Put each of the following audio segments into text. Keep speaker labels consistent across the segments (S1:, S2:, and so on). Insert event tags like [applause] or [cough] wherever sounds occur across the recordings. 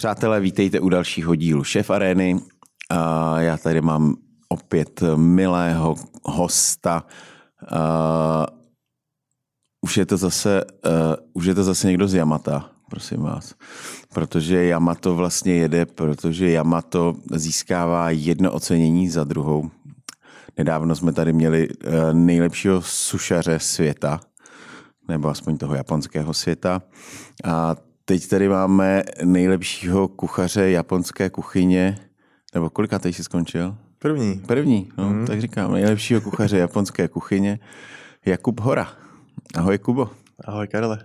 S1: Přátelé, vítejte u dalšího dílu Šef Arény. A já tady mám opět milého hosta. Už je to zase, už je to zase někdo z Yamata, prosím vás. Protože Yamato vlastně jede, protože Yamato získává jedno ocenění za druhou. Nedávno jsme tady měli uh, nejlepšího sušaře světa, nebo aspoň toho japonského světa. A teď tady máme nejlepšího kuchaře japonské kuchyně, nebo kolika teď jsi skončil?
S2: První.
S1: První, no, mm. tak říkám, nejlepšího kuchaře japonské kuchyně, Jakub Hora. Ahoj, Kubo.
S2: Ahoj, Karle.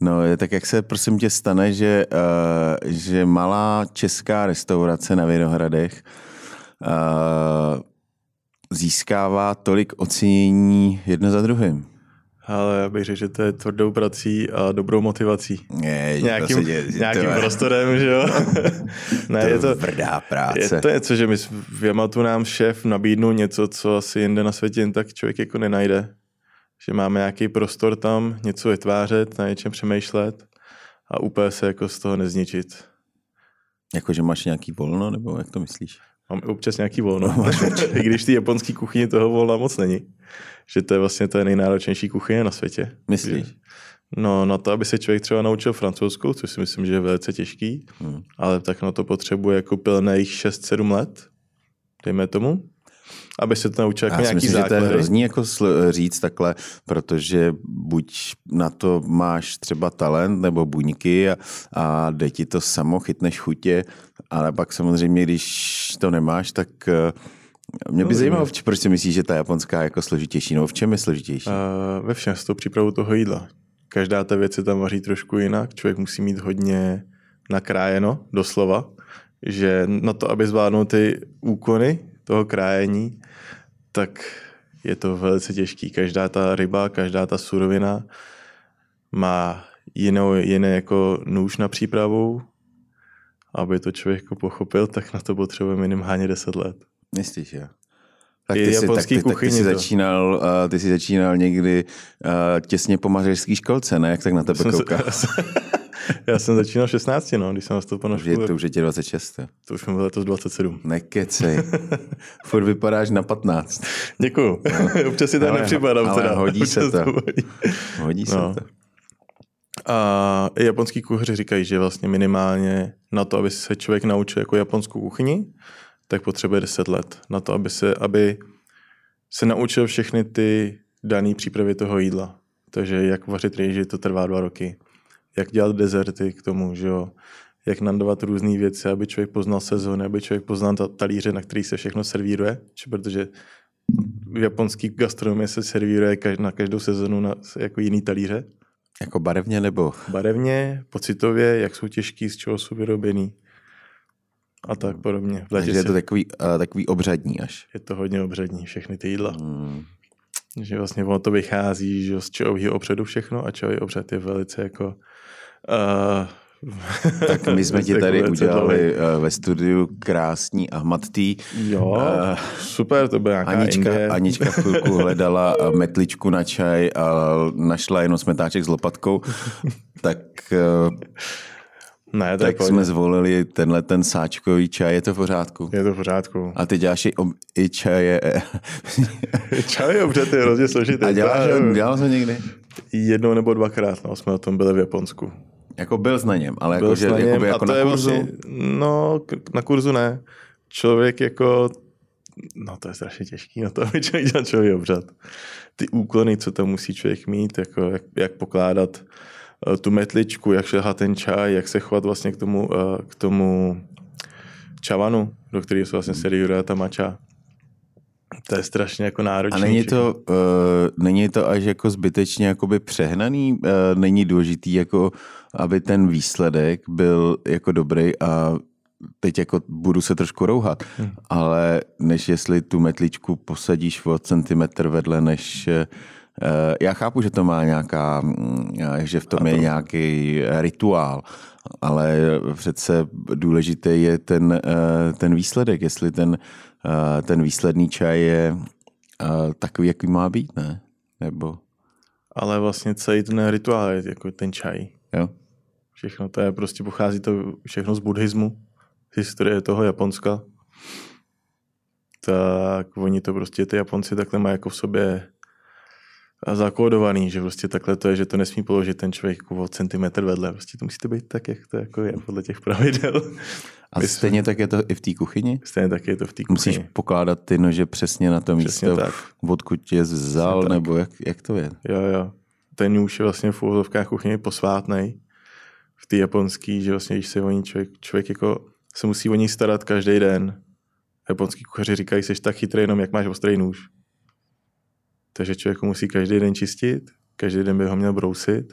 S1: No, tak jak se prosím tě stane, že, uh, že malá česká restaurace na Vinohradech uh, získává tolik ocenění jedno za druhým?
S2: Ale já bych řekl, že to je tvrdou prací a dobrou motivací.
S1: Je,
S2: nějakým,
S1: to děje,
S2: nějakým
S1: to
S2: prostorem, že jo? [laughs]
S1: ne, to je to tvrdá práce.
S2: Je to něco, že my v Yamatu nám šéf nabídnul něco, co asi jinde na světě jen tak člověk jako nenajde. Že máme nějaký prostor tam, něco vytvářet, na něčem přemýšlet a úplně se jako z toho nezničit.
S1: Jako, že máš nějaký volno, nebo jak to myslíš?
S2: Mám občas nějaký volno, [laughs] i když ty japonský kuchyni toho volna moc není. Že to je vlastně to nejnáročnější kuchyně na světě.
S1: Myslíš?
S2: Že, no na to, aby se člověk třeba naučil francouzskou, což si myslím, že je velice těžký, hmm. ale tak na to potřebuje jako pilných 6-7 let, dejme tomu, aby se to naučil jako
S1: Já
S2: nějaký
S1: myslím,
S2: základy.
S1: že to je hrozný jako říct takhle, protože buď na to máš třeba talent nebo buňky a, a jde ti to samo, chytneš chutě, ale pak samozřejmě, když to nemáš, tak eh, mě by no, zajímalo, proč si myslíš, že ta japonská je jako složitější, nebo v čem je složitější?
S2: Uh, ve všem, s tou přípravou toho jídla. Každá ta věc se tam vaří trošku jinak, člověk musí mít hodně nakrájeno, doslova, že na to, aby zvládnul ty úkony toho krájení, tak je to velice těžký. Každá ta ryba, každá ta surovina má jinou, jiný jako nůž na přípravu, aby to člověk pochopil, tak na to potřebuje minimálně 10 let.
S1: Myslíš, jo?
S2: Tak ty, jsi, tak, ty, tak ty,
S1: jsi začínal, uh, ty jsi začínal někdy uh, těsně po mařerské školce, ne? Jak tak na tebe kouká? [laughs] [laughs]
S2: Já jsem začínal 16, no, když jsem nastoupil na školu.
S1: To už je tě 26.
S2: To už mi bylo letos 27.
S1: Nekecej. [laughs] Furt vypadáš na 15.
S2: Děkuju. No. [laughs] Občas si to nepřipadám.
S1: Ale
S2: teda.
S1: hodí
S2: Občas
S1: se to.
S2: to
S1: hodí. hodí se
S2: no.
S1: to.
S2: A i japonský kuchaři říkají, že vlastně minimálně na to, aby se člověk naučil jako japonskou kuchyni, tak potřebuje 10 let. Na to, aby se, aby se naučil všechny ty dané přípravy toho jídla. Takže jak vařit rýži, to trvá dva roky. Jak dělat dezerty k tomu, že jo. Jak nandávat různé věci, aby člověk poznal sezóny, aby člověk poznal ta talíře, na který se všechno servíruje. Protože v japonský gastronomii se servíruje na každou sezonu na jako jiný talíře.
S1: Jako barevně nebo?
S2: Barevně, pocitově, jak jsou těžký, z čeho jsou vyrobený a tak podobně.
S1: V Takže je to takový, uh, takový obřadní až.
S2: Je to hodně obřadní, všechny ty jídla. Hmm. Že vlastně ono to vychází že z čajového obřadu všechno a čajový obřad je velice jako... Uh,
S1: tak my jsme [laughs] ti tady udělali uh, ve studiu krásný Ahmad tea.
S2: Jo, uh, super, to byla nějaká
S1: Anička,
S2: Indie.
S1: Anička chvilku hledala metličku na čaj a našla jenom smetáček s lopatkou. [laughs] tak uh,
S2: ne, to
S1: tak jsme zvolili tenhle ten sáčkový čaj, je to v pořádku?
S2: Je to v pořádku.
S1: A ty děláš i, ob, i čaje. [laughs]
S2: čaj obřad je hrozně složitý.
S1: A děláš, dělal jsi někdy?
S2: Jednou nebo dvakrát, no, jsme o tom byli v Japonsku.
S1: Jako byl s na něm, ale byl jako, že,
S2: něm,
S1: jako
S2: a to
S1: na
S2: je
S1: kurzu?
S2: Vlastně, no, na kurzu ne. Člověk jako, no to je strašně těžký na to, [laughs] aby člověk dělal člověk obřad. Ty úklony, co tam musí člověk mít, jako jak, jak pokládat tu metličku, jak šlehat ten čaj, jak se chovat vlastně k tomu, uh, k tomu čavanu, do kterého se vlastně servíruje ta mača. To je strašně jako náročné.
S1: A není to, uh, není to až jako zbytečně jakoby přehnaný? Uh, není důležitý, jako, aby ten výsledek byl jako dobrý a teď jako budu se trošku rouhat, hmm. ale než jestli tu metličku posadíš o centimetr vedle, než uh, já chápu, že to má nějaká, že v tom je nějaký rituál, ale přece důležitý je ten, uh, ten výsledek, jestli ten ten výsledný čaj je takový, jaký má být, ne? Nebo...
S2: Ale vlastně celý ten rituál je jako ten čaj.
S1: Jo.
S2: Všechno to je prostě, pochází to všechno z buddhismu, z historie toho Japonska. Tak oni to prostě, ty Japonci takhle mají jako v sobě zakódovaný, že prostě takhle to je, že to nesmí položit ten člověk jako o centimetr vedle. Prostě to musíte být tak, jak to jako je podle těch pravidel.
S1: A stejně tak je to i v té kuchyni?
S2: Stejně tak je to v té kuchyni.
S1: Musíš pokládat ty nože přesně na to
S2: Přesně
S1: místo,
S2: tak.
S1: odkud je vzal,
S2: Přesně tak.
S1: nebo jak, jak to je?
S2: Jo, jo. Ten nůž je vlastně v úvozovkách kuchyni posvátnej. V té japonský, že vlastně, když se o ní člověk, člověk jako se musí o ní starat každý den. Japonský kuchaři říkají, jsi tak chytrý jenom, jak máš ostrý nůž. Takže člověk musí každý den čistit, každý den by ho měl brousit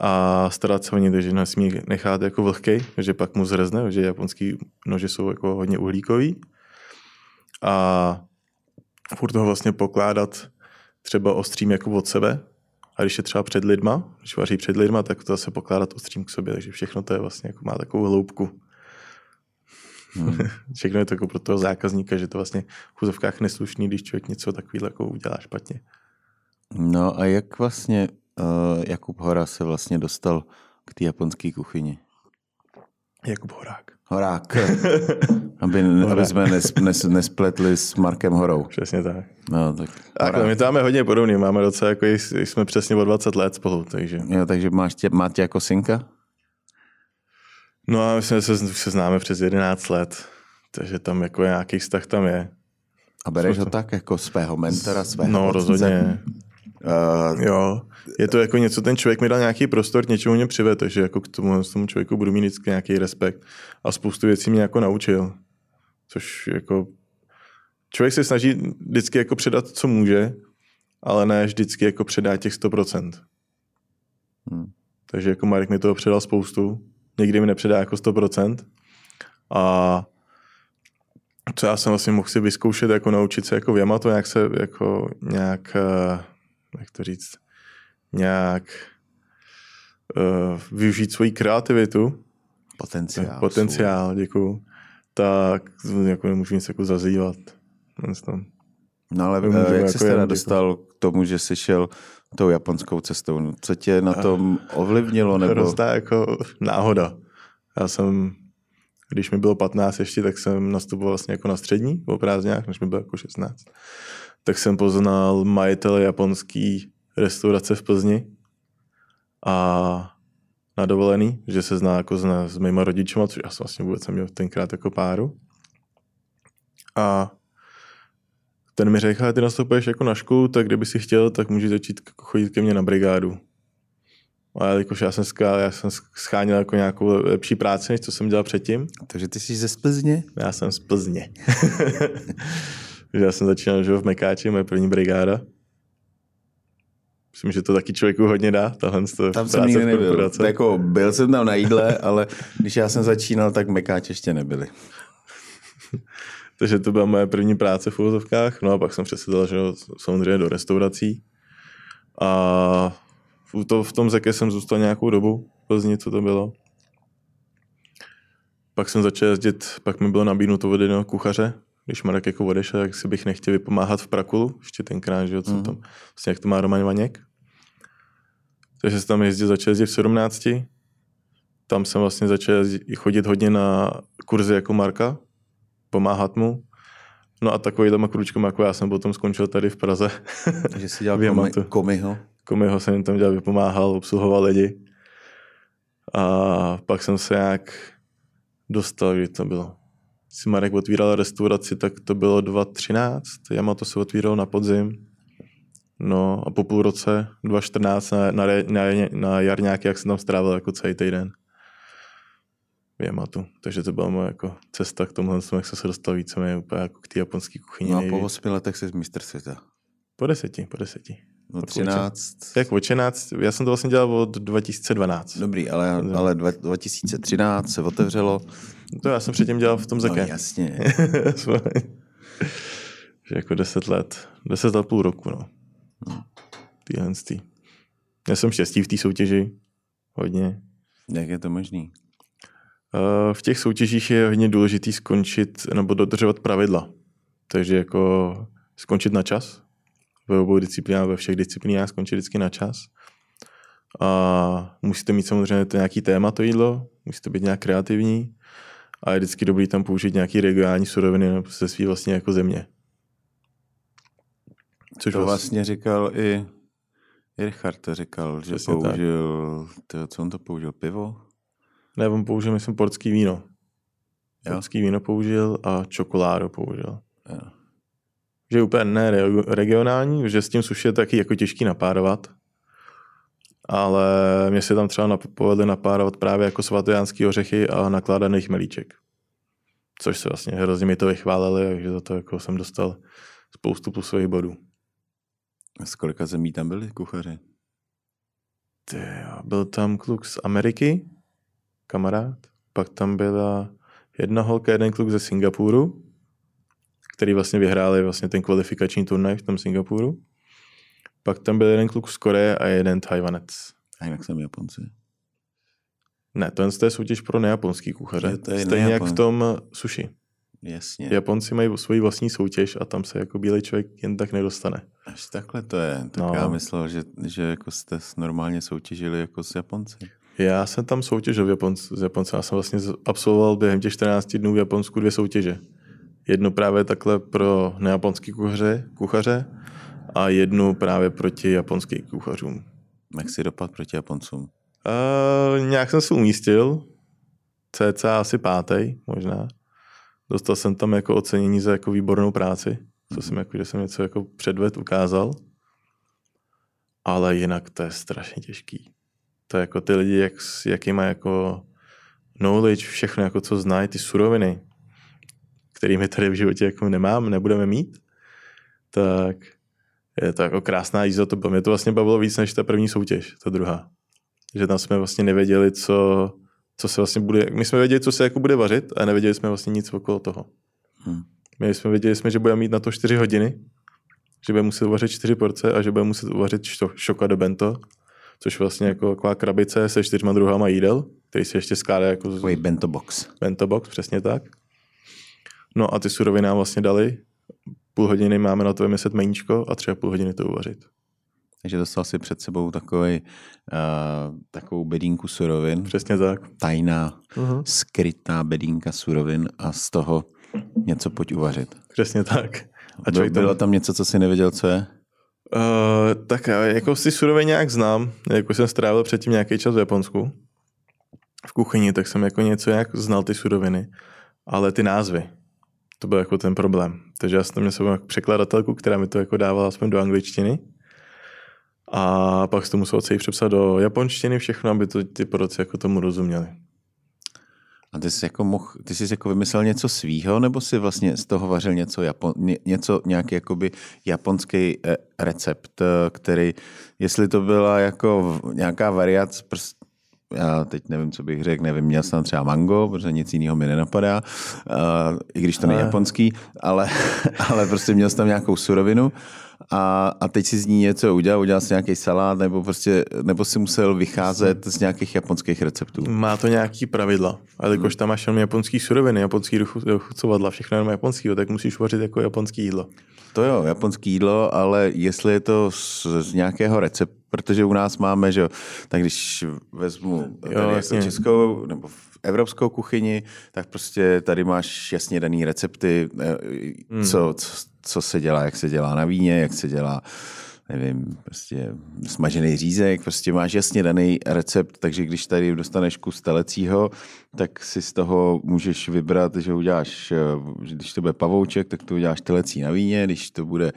S2: a starat se o ní, takže nesmí nechat jako vlhkej, že pak mu zrezne, že japonský nože jsou jako hodně uhlíkový. A furt ho vlastně pokládat třeba ostřím jako od sebe, a když je třeba před lidma, když vaří před lidma, tak to zase pokládat ostřím k sobě, takže všechno to je vlastně jako má takovou hloubku.
S1: Hmm. [laughs]
S2: všechno je to jako pro toho zákazníka, že to vlastně v úzovkách neslušný, když člověk něco takového jako udělá špatně.
S1: No a jak vlastně uh, Jakub Hora se vlastně dostal k té japonské kuchyni?
S2: Jakub Horák.
S1: Horák. [laughs] aby, aby jsme nes, nes, nespletli s Markem Horou.
S2: Přesně tak.
S1: No, tak
S2: Takhle, my to máme hodně podobný, máme docela jako, jsme přesně o 20 let spolu, takže.
S1: Jo, takže máš tě, má tě jako synka?
S2: No a my jsme se, se známe přes 11 let, takže tam jako nějaký vztah tam je.
S1: A bereš ho tak jako svého mentora, svého
S2: No,
S1: otce?
S2: rozhodně.
S1: Uh,
S2: Jo, je to jako něco, ten člověk mi dal nějaký prostor, něčemu mě přived, takže jako k tomu, k tomu člověku budu mít vždycky nějaký respekt. A spoustu věcí mě jako naučil. Což jako člověk se snaží vždycky jako předat, co může, ale ne vždycky jako předá těch 100%.
S1: Hmm.
S2: Takže jako Marek mi toho předal spoustu, někdy mi nepředá jako 100%. A co já jsem vlastně mohl si vyzkoušet, jako naučit se jako v Yamato, nějak se jako nějak, eh, jak to říct, nějak uh, využít svoji kreativitu,
S1: potenciál.
S2: potenciál, děkuju, tak jako nemůžu nic jako zazývat.
S1: No ale uh, jak
S2: jako
S1: jsi teda dostal k tomu, že jsi šel tou japonskou cestou? Co tě na tom ovlivnilo? Nebo...
S2: Hrozná jako náhoda. Já jsem, když mi bylo 15 ještě, tak jsem nastupoval vlastně jako na střední o prázdninách, než mi bylo jako 16. Tak jsem poznal majitele japonský restaurace v Plzni a na dovolený, že se zná jako zná s mýma rodičima, což já jsem vlastně vůbec neměl tenkrát jako páru. A ten mi řekl, "Ale ty nastupuješ jako na školu, tak kdyby si chtěl, tak můžeš začít jako chodit ke mně na brigádu. A jakož já jsem, já jsem scháněl jako nějakou lepší práci, než co jsem dělal předtím.
S1: Takže ty jsi ze Splzně?
S2: Já jsem z Plzně. [laughs] já jsem začínal že v Mekáči, moje první brigáda. Myslím, že to taky člověku hodně dá, tahle to
S1: Tam jsem nikdy nebyl. Jako, byl jsem tam na jídle, ale když já jsem začínal, tak mekáč ještě nebyli. [laughs]
S2: Takže to byla moje první práce v uvozovkách. No a pak jsem přesedl, že samozřejmě do restaurací. A v, to, v tom zeke jsem zůstal nějakou dobu v Plzni, co to bylo. Pak jsem začal jezdit, pak mi bylo nabídnuto od jednoho kuchaře, když Marek jako odešel, tak si bych nechtěl vypomáhat v Prakulu, ještě tenkrát, že jo, co
S1: Mhm.
S2: tam, vlastně jak to má Roman Vaněk. Takže jsem tam jezdil, začal jezdit v 17. Tam jsem vlastně začal jezdit, chodit hodně na kurzy jako Marka, pomáhat mu. No a takový tam kručkem jako já jsem potom skončil tady v Praze.
S1: Takže jsi dělal [laughs] komi, komiho.
S2: Komiho jsem jim tam dělal, vypomáhal, obsluhoval lidi. A pak jsem se nějak dostal, kdy to bylo. Když si Marek otvíral restauraci, tak to bylo 2013. Yamato se otvíralo na podzim. No a po půl roce, 2014, na, na, na, na jarňáky, jak jsem tam strávil jako celý týden. Yamatu. Takže to byla moje jako cesta k tomu, jak jsem se dostal víceméně úplně jako k té japonské kuchyni.
S1: No a po osmi letech jsi mistr světa.
S2: po deseti, po deseti.
S1: No
S2: Jako
S1: 13.
S2: Jak od 13, já jsem to vlastně dělal od 2012.
S1: Dobrý, ale, ale dva- 2013 se otevřelo.
S2: To já jsem předtím dělal v tom
S1: No
S2: zeke.
S1: jasně. [laughs]
S2: že jako 10 let, 10 let půl roku, no. Týhle tý. Já jsem štěstí v té soutěži, hodně.
S1: Jak je to možný?
S2: Eh, V těch soutěžích je hodně důležitý skončit nebo dodržovat pravidla. Takže jako skončit na čas. Ve obou disciplinách, ve všech disciplínách skončit vždycky na čas. A musíte mít samozřejmě to nějaký téma, to jídlo, musíte být nějak kreativní a je vždycky dobrý tam použít nějaký regionální suroviny ze své vlastně jako země.
S1: Což to vlastně říkal i, i Richard to říkal, že Přesně použil, to, co on to použil, pivo?
S2: Ne, on použil, myslím, portský víno. Portský víno použil a čokoládu použil. Jo. Že úplně ne regionální, že s tím suši je taky jako těžký napárovat. Ale mě se tam třeba povedli napárovat právě jako svatojánský ořechy a nakládaný chmelíček. Což se vlastně hrozně mi to vychválili, takže za to jako jsem dostal spoustu plusových bodů.
S1: A z kolika zemí tam byli kuchaři?
S2: Ty, byl tam kluk z Ameriky, kamarád. Pak tam byla jedna holka, jeden kluk ze Singapuru, který vlastně vyhráli vlastně ten kvalifikační turnaj v tom Singapuru. Pak tam byl jeden kluk z Koreje a jeden Tajvanec.
S1: A jinak jsem Japonci.
S2: Ne, to je soutěž pro nejaponský kuchaře. To je Stejně jak v tom sushi.
S1: Jasně.
S2: Japonci mají svoji vlastní soutěž a tam se jako bílý člověk jen tak nedostane.
S1: Až takhle to je. Tak no. já myslel, že, že jako jste normálně soutěžili jako s Japonci.
S2: Já jsem tam soutěžil v Japonci, s Japonci. Já jsem vlastně absolvoval během těch 14 dnů v Japonsku dvě soutěže. Jednu právě takhle pro nejaponský kuchaře, kuchaře a jednu právě proti japonským kuchařům.
S1: Jak si dopad proti Japoncům?
S2: Uh, nějak jsem se umístil, cca asi pátý možná. Dostal jsem tam jako ocenění za jako výbornou práci, co jsem jako, že jsem něco jako předved ukázal. Ale jinak to je strašně těžký. To je jako ty lidi, jak, jaký má jako knowledge, všechno, jako co znají, ty suroviny, kterými tady v životě jako nemám, nebudeme mít, tak je to jako krásná jízda. To, mě to vlastně bavilo víc než ta první soutěž, ta druhá. Že tam jsme vlastně nevěděli, co, co se vlastně bude, my jsme věděli, co se jako bude vařit, a nevěděli jsme vlastně nic okolo toho. Hmm. My jsme věděli, jsme, že budeme mít na to 4 hodiny, že budeme muset uvařit 4 porce a že budeme muset uvařit šoka do bento, což vlastně jako taková krabice se čtyřma druhama jídel, který se ještě skládá jako...
S1: Takový bento box.
S2: Bento box, přesně tak. No a ty suroviny nám vlastně dali. Půl hodiny máme na to vymyslet meníčko a třeba půl hodiny to uvařit.
S1: Takže dostal si před sebou takový, uh, takovou bedínku surovin.
S2: Přesně tak.
S1: Tajná, uh-huh. skrytá bedínka surovin a z toho něco pojď uvařit.
S2: Přesně tak.
S1: A Byl, bylo tam něco, co jsi nevěděl, co je?
S2: Uh, tak jako si surovin nějak znám, jako jsem strávil předtím nějaký čas v Japonsku v kuchyni, tak jsem jako něco jak znal ty suroviny, ale ty názvy, to byl jako ten problém. Takže já jsem měl sebou jako překladatelku, která mi to jako dávala aspoň do angličtiny. A pak jsem to musel celý přepsat do japonštiny všechno, aby to ty poroci jako tomu rozuměli.
S1: A ty jsi jako mohl, ty jsi jako vymyslel něco svýho, nebo si vlastně z toho vařil něco, Japon, něco nějaký jakoby japonský eh, recept, eh, který, jestli to byla jako nějaká variace, já teď nevím, co bych řekl, nevím, měl jsem třeba mango, protože nic jiného mi nenapadá, uh, i když to není japonský, ale, [laughs] ale prostě měl jsem tam nějakou surovinu a, a teď si z ní něco udělal, udělal si nějaký salát, nebo prostě, nebo si musel vycházet z nějakých japonských receptů.
S2: Má to nějaký pravidla, ale jakož tam máš jenom japonský suroviny, japonský dochucovadla, všechno jenom japonský, tak musíš vařit jako japonský jídlo.
S1: To jo, japonský jídlo, ale jestli je to z, z nějakého receptu, protože u nás máme, že tak když vezmu tady jo, jako českou nebo evropskou kuchyni, tak prostě tady máš jasně daný recepty, eh, hmm. co, co, co se dělá, jak se dělá na víně, jak se dělá nevím, prostě smažený řízek, prostě máš jasně daný recept, takže když tady dostaneš kus telecího, tak si z toho můžeš vybrat, že uděláš, eh, když to bude pavouček, tak to uděláš telecí na víně, když to bude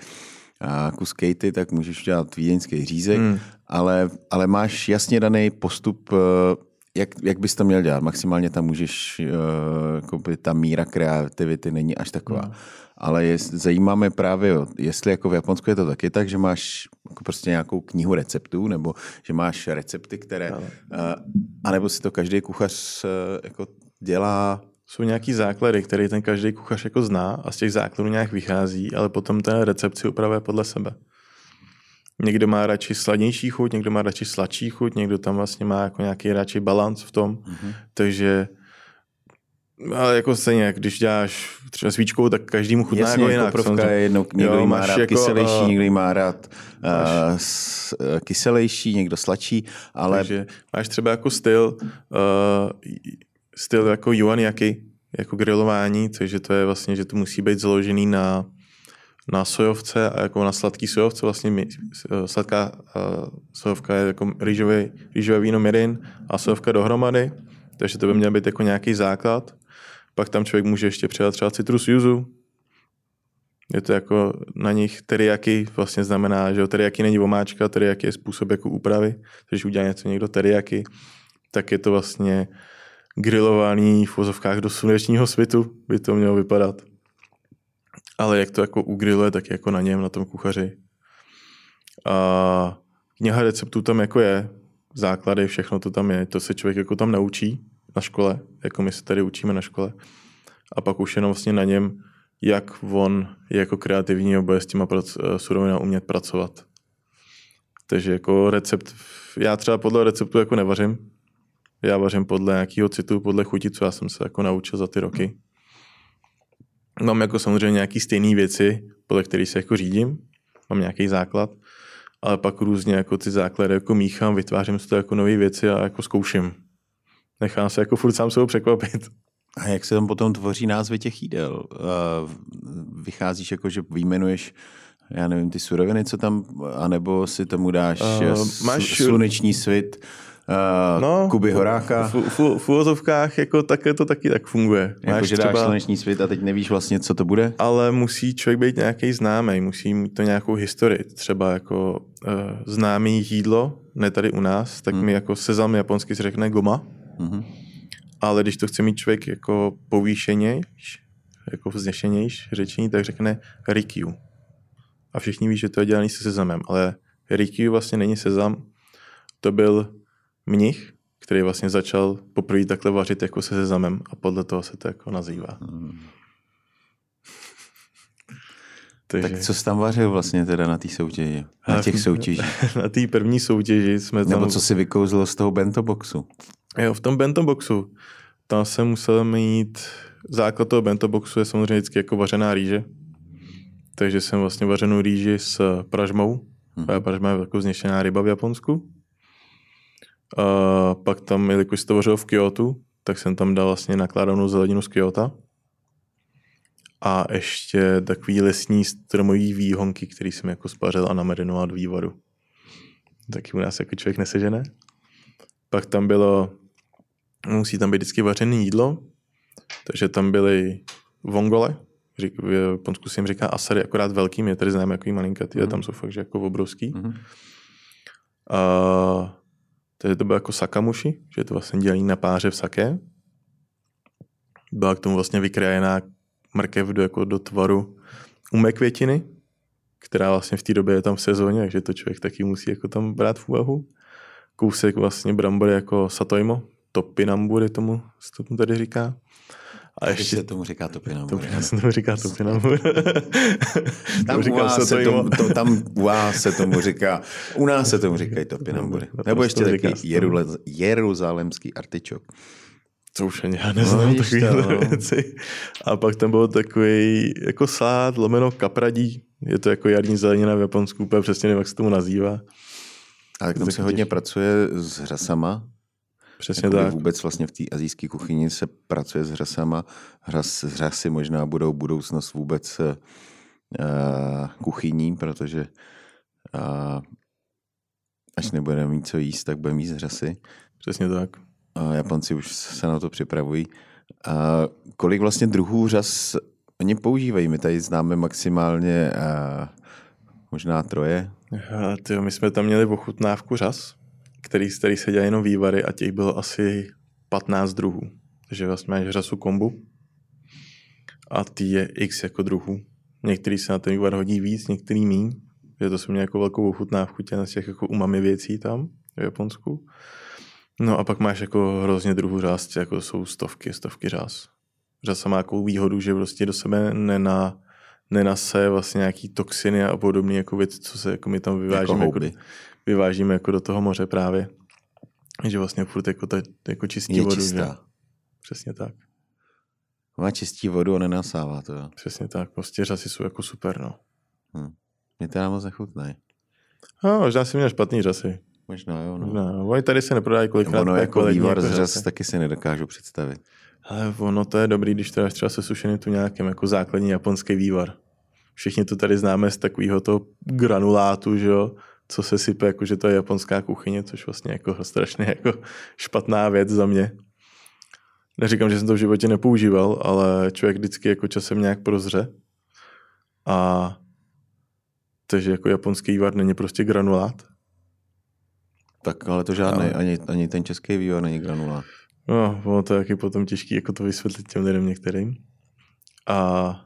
S1: kus kejty, tak můžeš udělat vídeňský řízek, hmm. ale, ale máš jasně daný postup, eh, jak, jak bys to měl dělat. Maximálně tam můžeš, uh, ta míra kreativity není až taková. Hmm. Ale je, zajímá mě právě, jestli jako v Japonsku je to taky tak, že máš jako prostě nějakou knihu receptů, nebo že máš recepty, které, uh, anebo si to každý kuchař uh, jako dělá
S2: jsou nějaký základy, které ten každý kuchař jako zná a z těch základů nějak vychází, ale potom ten recept si upravuje podle sebe. Někdo má radši sladnější chuť, někdo má radši sladší chuť, někdo tam vlastně má jako nějaký radši balans v tom. Mm-hmm. Takže Ale jako stejně, když děláš třeba svíčkou, tak každému chutná
S1: Jasně,
S2: jako jinak.
S1: koprovka je jedno, někdo
S2: Jo,
S1: má rád
S2: jako,
S1: kyselější,
S2: eh,
S1: někdo má rád uh, s, uh, kyselější, někdo sladší, ale
S2: Takže máš třeba jako styl, uh, styl jako yuanyaki, jako grilování, takže to je vlastně, že to musí být založený na, na sojovce a jako na sladký sojovce, vlastně mi- eh, sladká uh, sojovka je jako rýžový, rýžové víno mirin a sojovka dohromady, takže to by měl být jako nějaký základ. Pak tam člověk může ještě přidat třeba citrus yuzu, je to jako na nich teriyaki vlastně znamená, že teriyaki není omáčka, teriyaki je způsob jako úpravy, takže když udělá něco někdo teriyaki, tak je to vlastně grilovaný v vozovkách do slunečního svitu, by to mělo vypadat. Ale jak to jako ugriluje, tak je jako na něm, na tom kuchaři. A kniha receptů tam jako je, základy, všechno to tam je, to se člověk jako tam naučí na škole, jako my se tady učíme na škole. A pak už jenom vlastně na něm, jak on je jako kreativní a bude s těma prac- surovinami umět pracovat. Takže jako recept, já třeba podle receptu jako nevařím. Já vařím podle nějakého citu, podle chuti, co já jsem se jako naučil za ty roky. Mám jako samozřejmě nějaký stejné věci, podle kterých se jako řídím. Mám nějaký základ, ale pak různě jako ty základy jako míchám, vytvářím si to jako nové věci a jako zkouším. Nechám se jako furt sám sebou překvapit.
S1: A jak se tam potom tvoří názvy těch jídel? Vycházíš jako, že vyjmenuješ já nevím, ty suroviny, co tam, anebo si tomu dáš
S2: Uh, máš
S1: sluneční svit, uh,
S2: No,
S1: Kuby Horáka,
S2: V, v, v uvozovkách jako takhle to taky tak funguje.
S1: jako, že dáš sluneční svit a teď nevíš vlastně, co to bude?
S2: ale musí člověk být nějaký známý, musí mít to nějakou historii. Třeba jako uh, známý jídlo, ne tady u nás, tak hmm. mi jako sezam japonsky se řekne goma,
S1: Mhm.
S2: ale když to chce mít člověk jako povýšenějš, jako vznešenějš řečení, tak řekne rikyu. A všichni ví, že to je dělaný se sezamem, ale rikyu vlastně není sezam, to byl mnich, který vlastně začal poprvé takhle vařit jako se sezamem a podle toho se to jako nazývá. [laughs]
S1: Mhm.
S2: Takže...
S1: Tak co jsi tam vařil vlastně teda na té soutěži? Na těch soutěžích? [laughs]
S2: na té první soutěži jsme tam...
S1: Nebo co si vykouzlo z toho bento boxu?
S2: Jo, v tom bento boxu, tam jsem musel mít... Základ toho bento boxu je samozřejmě vždycky jako vařená rýže. Takže jsem vlastně vařenou rýži s pražmou. Hmm. Pražma je jako zněšená ryba v Japonsku. A pak tam, jelikož se to vařilo v Kyoto, tak jsem tam dal vlastně nakládanou zeleninu z Kyoto. A ještě takový lesní stromový výhonky, který jsem jako spařil a namarinoval do vývaru. Taky u nás jako člověk nesežené. Pak tam bylo, musí tam být vždycky vařené jídlo, takže tam byly vongole, řík, v Japonsku se jim říká asary, akorát velký, mě tady známe jako malinkatý, mm. a tam jsou fakt, že jako obrovský.
S1: Mhm.
S2: A, takže to bylo jako sakamuši, že je to vlastně dělení na páře v saké. Byla k tomu vlastně vykrajená mrkev do, jako do tvaru ume květiny, která vlastně v té době je tam v sezóně, takže to člověk taky musí jako tam brát v úvahu. Kousek vlastně brambory jako satojmo, topinamburi tomu se tomu tady říká. A
S1: Ještě se tomu říká
S2: to,
S1: topinambur.
S2: já jsem tomu říká topinambur. [laughs]
S1: Tam u, vás se tomu, to, tam u vás se tomu říká, u nás se tomu říkají topinambury. [laughs] Nebo ještě taky jerule, jeruzalemský artičok.
S2: To už ani já neznám
S1: No,
S2: takovéhle
S1: no.
S2: věci. A pak tam byl takový jako sád, lomeno kapradí. Je to jako jarní zelenina v Japonsku, úplně přesně nevím, jak se tomu nazývá.
S1: A tak tam se hodně pracuje s hřasama.
S2: Přesně
S1: Jakoby
S2: tak.
S1: Vůbec vlastně v té azijské kuchyni se pracuje s hřasama. Hřas, hřasy možná budou budoucnost vůbec uh, kuchyní, protože uh, až nebudeme mít co jíst, tak budeme jíst hřasy.
S2: Přesně tak.
S1: A Japonci už se na to připravují. A kolik vlastně druhů řas oni používají? My tady známe maximálně a možná troje.
S2: Tyjo, my jsme tam měli ochutnávku řas, který, z který se dělají jenom vývary a těch bylo asi 15 druhů. Takže vlastně máš řasu kombu a ty je x jako druhů. Některý se na ten vývar hodí víc, některý míň. Že to jsme měli jako velkou ochutnávku těch, těch jako umami věcí tam v Japonsku. No a pak máš jako hrozně druhů řas, jako jsou stovky, stovky řas. Řasa má takovou výhodu, že prostě do sebe nena, nenase vlastně nějaký toxiny a podobné jako věci, co se jako my tam vyvážíme,
S1: Jako
S2: jako,
S1: houby.
S2: jako, vyvážíme jako do toho moře právě. Že vlastně furt jako, ta, jako čistí
S1: Je
S2: vodu. Že?
S1: čistá.
S2: Přesně tak.
S1: Má čistí vodu a nenasává to. Jo.
S2: Přesně tak, prostě řasy jsou jako super, no.
S1: Hm. Mě teda moc nechutnají.
S2: No, možná si měl špatný řasy.
S1: Možná jo, no.
S2: No, oni tady se neprodají kolikrát.
S1: ono jako vývar z
S2: řasy.
S1: řas taky si nedokážu představit.
S2: Ale ono to je dobrý, když to dáš třeba se sušený tu nějakým jako základní japonský vývar. Všichni to tady známe z takového toho granulátu, že jo, co se sype, jako že to je japonská kuchyně, což vlastně jako strašně jako špatná věc za mě. Neříkám, že jsem to v životě nepoužíval, ale člověk vždycky jako časem nějak prozře. A takže jako japonský vývar není prostě granulát.
S1: Tak ale to žádný,
S2: Ale-
S1: ani, ani ten český vývar není granulát.
S2: No, ono to je taky potom těžký jako to vysvětlit těm lidem některým. A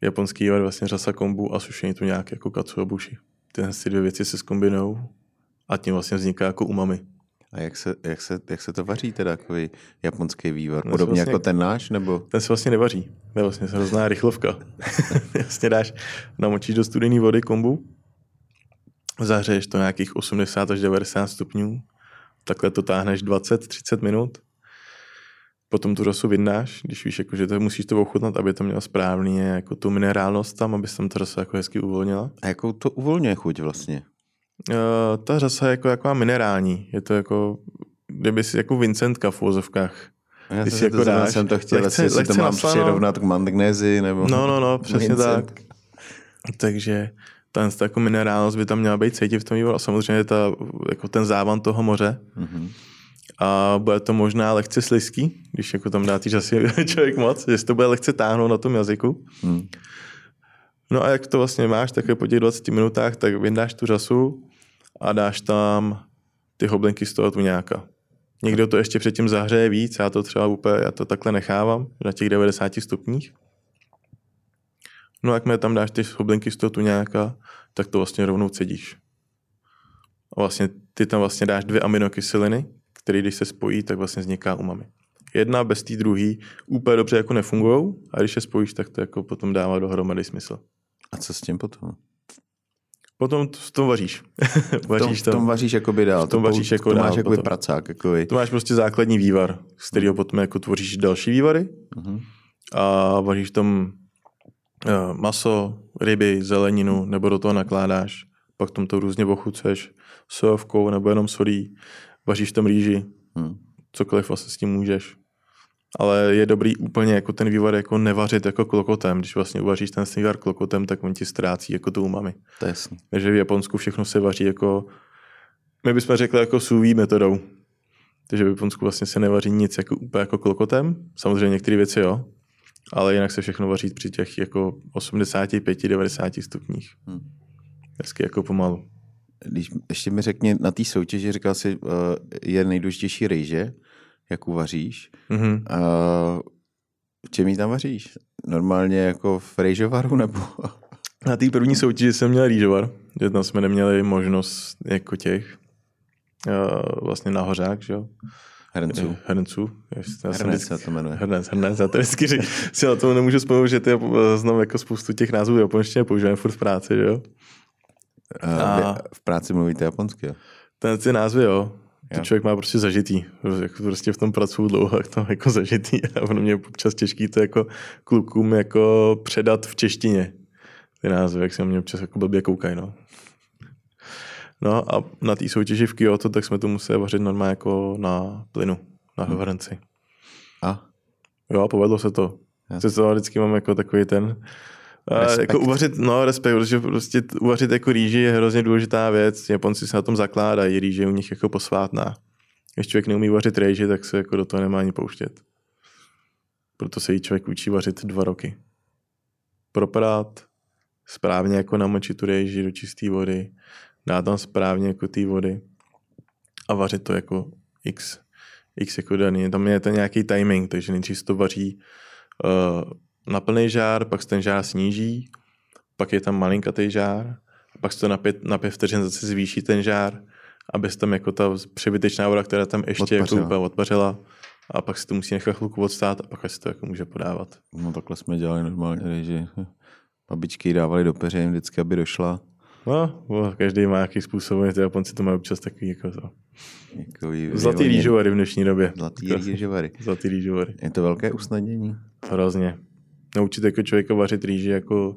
S2: japonský jívar vlastně řasa kombu a sušení tu nějak jako katsuobushi. Tyhle si dvě věci se zkombinují a tím vlastně vzniká jako umami.
S1: A jak se, jak se, jak se to vaří teda, takový japonský vývar? Podobně
S2: vlastně-
S1: jako ten náš, nebo?
S2: Ten se vlastně nevaří. To je vlastně hrozná rychlovka. [laughs] vlastně dáš, namočíš do studené vody kombu, zahřeješ to nějakých 80 až 90 stupňů, takhle to táhneš 20-30 minut, potom tu rasu vyndáš, když víš, jako, že to musíš to ochutnat, aby to mělo správně jako tu minerálnost tam, aby se tam ta rasa jako hezky uvolnila.
S1: A jakou to uvolňuje chuť vlastně?
S2: Uh, ta řasa je jako taková minerální. Je to jako, kdyby si jako Vincentka v úvozovkách.
S1: Já jsem,
S2: si
S1: jako to,
S2: dáš,
S1: jsem to chtěl,
S2: lehce-
S1: jestli si to
S2: lehce
S1: mám
S2: napsáno.
S1: přirovnat k magnézi, nebo...
S2: No, no, no, přesně
S1: Vincent.
S2: tak. Takže ten jako minerálnost by tam měla být cítit v tom vývoru a samozřejmě ta, jako ten závan toho moře.
S1: Mhm.
S2: A bude to možná lehce slizký, když jako tam dá ty asi člověk moc, že se to bude lehce táhnout na tom jazyku.
S1: Hm.
S2: No a jak to vlastně máš, tak po těch 20 minutách, tak vyndáš tu řasu a dáš tam ty hoblinky z toho tuňáka. Někdo to ještě předtím zahřeje víc, já to třeba úplně, já to takhle nechávám na těch 90 stupních. No a jakmile tam dáš ty hoblinky z toho tuňáka, tak to vlastně rovnou cedíš. A vlastně ty tam vlastně dáš dvě aminokyseliny, které když se spojí, tak vlastně vzniká umami. Jedna bez té druhý úplně dobře jako nefungují a když je spojíš, tak to jako potom dává dohromady smysl.
S1: A co s tím potom?
S2: Potom to, to vaříš.
S1: V tom,
S2: vaříš
S1: v tom vaříš jakoby dál.
S2: v tom
S1: to,
S2: vaříš jako
S1: to
S2: dál
S1: máš jakoby
S2: potom.
S1: pracák, jakoby.
S2: To máš prostě základní vývar, z kterého potom jako tvoříš další vývary
S1: Mhm.
S2: a vaříš tam eh, maso, ryby, zeleninu, nebo do toho nakládáš, pak tom to různě ochuceš sojovkou nebo jenom solí, vaříš tam rýži,
S1: Hm.
S2: cokoliv vlastně s tím můžeš. Ale je dobrý úplně jako ten vývar jako nevařit jako klokotem. Když vlastně uvaříš ten vývar klokotem, tak on ti ztrácí jako tu umami.
S1: To je jasný.
S2: Takže v Japonsku všechno se vaří jako, my bychom řekli jako sous metodou. Takže v Japonsku vlastně se nevaří nic jako úplně jako klokotem. Samozřejmě některé věci jo, ale jinak se všechno vaří při těch jako 85-90 stupních.
S1: Hm.
S2: Hezky jako pomalu.
S1: Když ještě mi řekni, na té soutěži říkal jsi, uh, je nejdůležitější rejže, jak uvaříš.
S2: Mhm.
S1: Uh, čem ji tam vaříš? Normálně jako v rejžovaru nebo?
S2: Na té první soutěži jsem měl rýžovar, že tam jsme neměli možnost jako těch uh, vlastně nahořák, že jo?
S1: Hrnců.
S2: Hrnců. Já jsem
S1: Hrnec
S2: vždycky-
S1: se to jmenuje.
S2: Hrnec, hrnec, já to vždycky řík, si na tomu nemůžu vzpomenout, že ty eh, znám jako spoustu těch názvů v japonštině, používáme furt v práci, že jo?
S1: Uh,
S2: A-
S1: v práci mluvíte japonsky, jo?
S2: Ten, ty názvy, jo. To člověk má prostě zažitý. Jako prostě v tom pracuju dlouho, jak to jako zažitý. [laughs] A pro mě je občas těžký to jako klukům jako předat v češtině. Ty názvy, jak se na mě občas jako blbě koukají, no. No a na té soutěži v Kyoto, tak jsme to museli vařit normálně jako na plynu, na hrnci.
S1: A?
S2: Jo, povedlo se to. To vždycky mám jako takový ten... A
S1: Respekt.
S2: jako uvařit, no respekt, protože prostě uvařit jako rýži je hrozně důležitá věc. Japonci se na tom zakládají, rýže je u nich jako posvátná. Když člověk neumí vařit rýži, tak se jako do toho nemá ani pouštět. Proto se jí člověk učí vařit dva roky. Proprát, správně jako namočit tu rýži do čisté vody, dát tam správně jako té vody a vařit to jako x, x jako daný. Tam je ten nějaký timing, takže nejdřív to vaří uh, na plný žár, pak se ten žár sníží, pak je tam malinkatý žár, a pak se to na pět, na pět vteřin zase zvýší ten žár, aby se tam jako ta přebytečná voda, která tam ještě jako
S1: Odpařila.
S2: úplně odpařila, a pak se to musí nechat chvilku odstát a pak se to jako může podávat.
S1: No takhle jsme dělali normálně rejži. Babičky dávali do peřin vždycky, aby došla.
S2: No, bo každý má nějaký způsob, ty Japonci to mají občas takový jako to.
S1: Jakový,
S2: Zlatý rýžovary v dnešní době.
S1: Zlatý rýžovary.
S2: Zlatý rýžovary.
S1: Je to velké usnadnění.
S2: Hrozně. Naučit jako člověka vařit rýži jako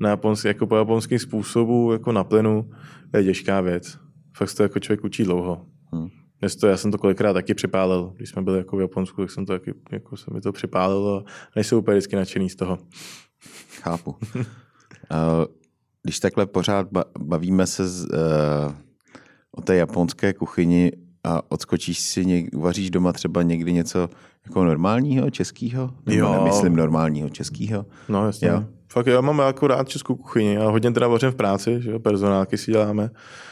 S2: na japonský, jako po japonském způsobu, jako na plynu, je těžká věc. Fakt se to jako člověk učí dlouho.
S1: Hmm.
S2: Dnes to, já jsem to kolikrát taky připálil. Když jsme byli jako v Japonsku, tak jsem to taky, jako se mi to připálilo a nejsou úplně vždycky nadšený z toho.
S1: Chápu. uh, [laughs] když takhle pořád ba- bavíme se z, uh, o té japonské kuchyni a odskočíš si, něk- uvaříš doma třeba někdy něco jako normálního, českého? Nebo
S2: Jo.
S1: nemyslím normálního, českého.
S2: No jasně.
S1: Jo.
S2: Fakt já mám jako rád českou kuchyni a hodně teda vařím v práci, že jo, personálky si děláme.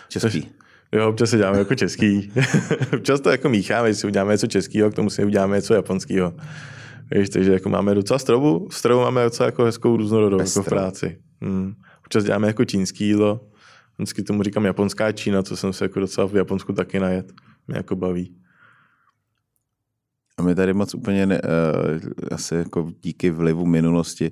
S1: Český.
S2: Jo, občas si děláme jako český. [laughs] občas to jako mícháme, si uděláme něco českého, k tomu si uděláme něco japonského. Víš, takže jako máme docela stravu, stravu máme docela jako hezkou různorodou jako v práci. Hmm. Občas děláme jako čínský jídlo, vždycky tomu říkám japonská Čína, co jsem se jako docela v Japonsku taky najet. Mě jako baví.
S1: A my tady moc úplně ne, uh, asi jako díky vlivu minulosti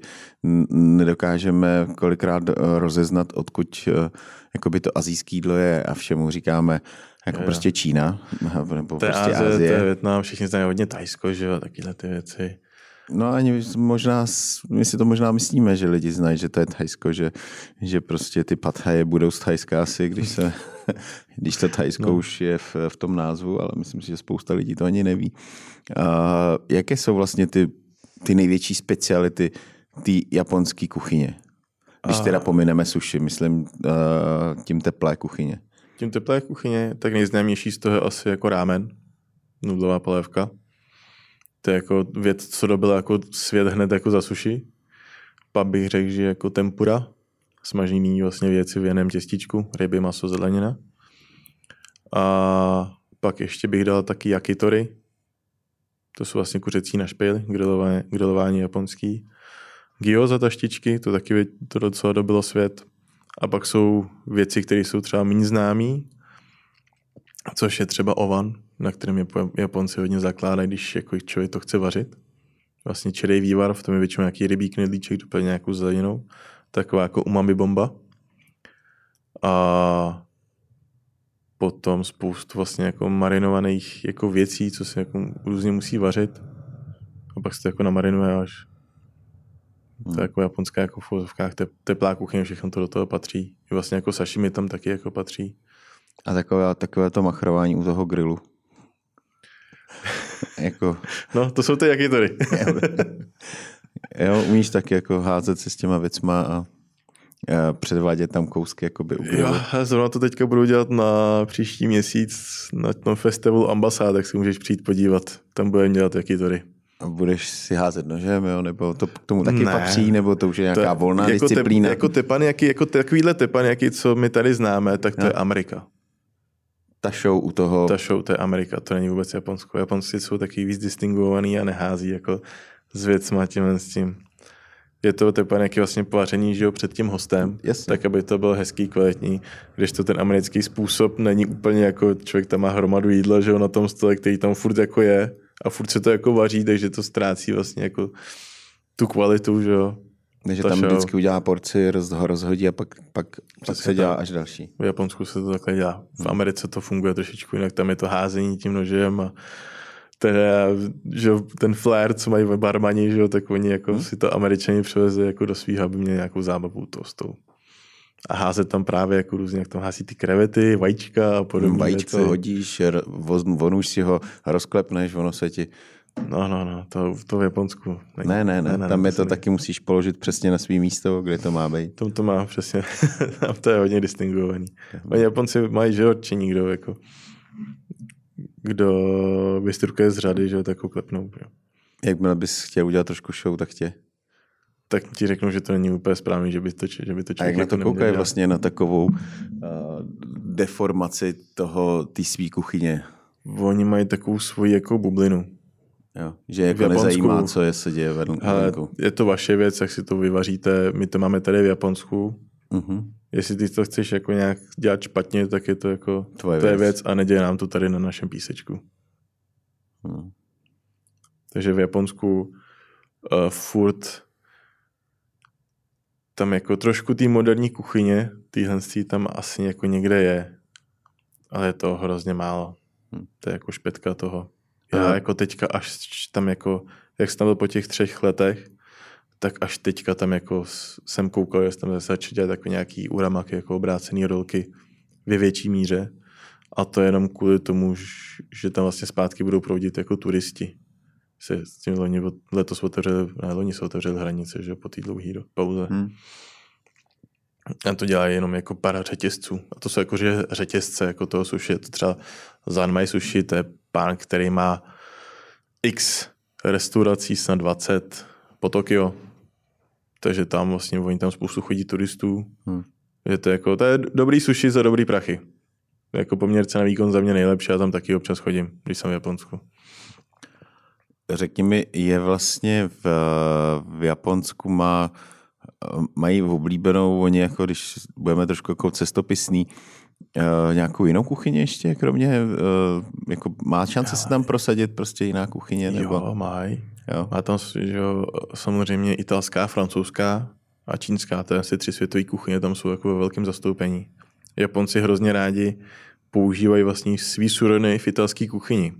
S1: nedokážeme kolikrát uh, rozeznat, odkud uh, jakoby to azijský jídlo je a všemu říkáme jako
S2: Jo.
S1: prostě Čína [laughs] nebo
S2: To
S1: prostě
S2: Azie,
S1: Azie.
S2: to je Větnam, všichni znají hodně Tajsko, že jo, takyhle ty věci.
S1: No ani možná, my si to možná myslíme, že lidi znají, že to je Thajsko, že, že prostě ty pathaje budou z Thajska asi, když, se, [laughs] když to Thajsko no. Už je v, v tom názvu, ale myslím si, že spousta lidí to ani neví. A jaké jsou vlastně ty, ty největší speciality té japonské kuchyně? Když teda pomineme sushi, myslím uh, tím teplé kuchyně.
S2: Tím teplé kuchyně, tak nejznámější z toho je asi jako rámen, nudlová polévka. To je jako věc, co dobila jako svět hned jako za sushi. Pak bych řekl, že jako tempura, smažený vlastně věci v jiném těstičku, ryby, maso, zelenina. A pak ještě bych dal taky yakitori. To jsou vlastně kuřecí na špejli, grilování, grilování japonský. Gyoza taštičky, to taky to docela dobilo svět. A pak jsou věci, které jsou třeba méně známý, což je třeba ovan, na kterém Japo- Japonci hodně zakládají, když jako člověk to chce vařit. Vlastně čerý vývar, v tom je většinou nějaký rybí knedlíček, doplně nějakou zeleninou. Taková jako umami bomba. A potom spoustu vlastně jako marinovaných jako věcí, co se jako různě musí vařit. A pak se to jako namarinuje až. To je jako japonská jako v uvozovkách te- teplá kuchyně, všechno to do toho patří. I vlastně jako sashimi tam taky jako patří.
S1: A takové, takové to machrování u toho grilu. [laughs] jako,
S2: No, to jsou ty yakitory. [laughs]
S1: jo, umíš taky jako házet se s těma věcma a, předvádět tam kousky jakoby
S2: jo, zrovna to teďka budu dělat na příští měsíc na tom festivalu ambasád, tak si můžeš přijít podívat. Tam budeme dělat yakitory.
S1: A budeš si házet nožem, jo? nebo to k tomu taky
S2: Ne.
S1: patří, nebo to už je nějaká
S2: je
S1: volná
S2: jako
S1: disciplína.
S2: Te, jako tepaněky, jako takovýhle tepaněky, co my tady známe, tak to
S1: Jo.
S2: je Amerika.
S1: Ta show u toho,
S2: Ta show, to je Amerika, to není vůbec Japonsko. Japonci jsou taky víc distinguovaný a nehází jako s věcma tímhle s tím. Je to tepaněky vlastně povaření, že jo, před tím hostem,
S1: Jasně.
S2: tak aby to bylo hezký, kvalitní, když to ten americký způsob není úplně jako člověk tam má hromadu jídla, že jo, na tom stole, který tam furt jako je a furt se to jako vaří, takže to ztrácí vlastně jako tu kvalitu, že jo.
S1: že
S2: ta
S1: tam
S2: show.
S1: vždycky udělá porci, roz, ho rozhodí a pak, pak, pak se dělá až další.
S2: V Japonsku se to takhle dělá. V Americe to funguje trošičku jinak, tam je to házení tím nožem a teda, že ten flair, co mají barmani, že tak oni jako hmm. si to američani převeze jako do svých, aby měli nějakou zábavu toho stolu. A házet tam právě jako různě, jak tam hází ty krevety, vajíčka a podobně.
S1: Vajíčko hodíš, r- voz- vonuš si ho, rozklepneš, ono se ti...
S2: No, no, no, to, to v Japonsku. není.
S1: Ne, ne, ne, ne tam je to
S2: není.
S1: taky musíš položit přesně na svý místo, kde to má být.
S2: Tam to má přesně, [laughs] tam to je hodně distinguovaný. Oni Japonci mají, že či nikdo, jako, kdo vystrkuje z řady, že tak ho klepnou. Jo.
S1: Jakmile bys chtěl udělat trošku show, tak tě.
S2: Tak ti řeknu, že to není úplně správný, že by to, že by to
S1: A jak
S2: člověk
S1: na to
S2: jako
S1: koukají
S2: dělat.
S1: vlastně na takovou uh, deformaci toho, té svý kuchyně?
S2: Oni mají takovou svoji jako bublinu.
S1: Jo? Že jako
S2: Japonsku-
S1: nezajímá, co je se děje venku.
S2: je to vaše věc, jak si to vyvaříte. My to máme tady v Japonsku.
S1: Mhm.
S2: Jestli ty to chceš jako nějak dělat špatně, tak je to jako
S1: Tvoje
S2: to
S1: věc.
S2: věc a neděje nám to tady na našem písečku.
S1: Mhm.
S2: Takže v Japonsku uh, furt tam jako trošku té moderní kuchyně, týhle tam asi jako někde je, ale je to hrozně málo. Hm. To je jako špetka toho. Já jako teďka až tam jako, jak jsem byl po těch třech letech, tak až teďka tam jako jsem koukal, že tam zase dělat jako nějaký uramaky, jako obrácený rolky ve větší míře. A to jenom kvůli tomu, že tam vlastně zpátky budou proudit jako turisti. Se s tím loni, letos otevřeli, ne, loni se otevřeli hranice, že po té dlouhé pauze. Hmm. A to dělá jenom jako para řetězců. A to jsou jako že řetězce, jako toho suši. To třeba Zanmai Sushi, to je pán, který má x restaurací, snad 20 po Tokio. Takže tam vlastně oni tam spoustu chodí turistů. Hmm. Je to, jako, to je dobrý sushi za dobrý prachy. Jako poměr cena výkon za mě nejlepší, já tam taky občas chodím, když jsem v Japonsku.
S1: Řekni mi, je vlastně v, v Japonsku má, mají oblíbenou, oni jako když budeme trošku jako cestopisný, uh, nějakou jinou kuchyni ještě, kromě, uh, jako má šance se tam prosadit prostě jiná kuchyně? Nebo?
S2: Jo, mají. Jo. Má tam že jo, samozřejmě italská, francouzská a čínská, to je asi tři světové kuchyně, tam jsou jako ve velkém zastoupení. Japonci hrozně rádi používají vlastně svý suroviny v italské kuchyni.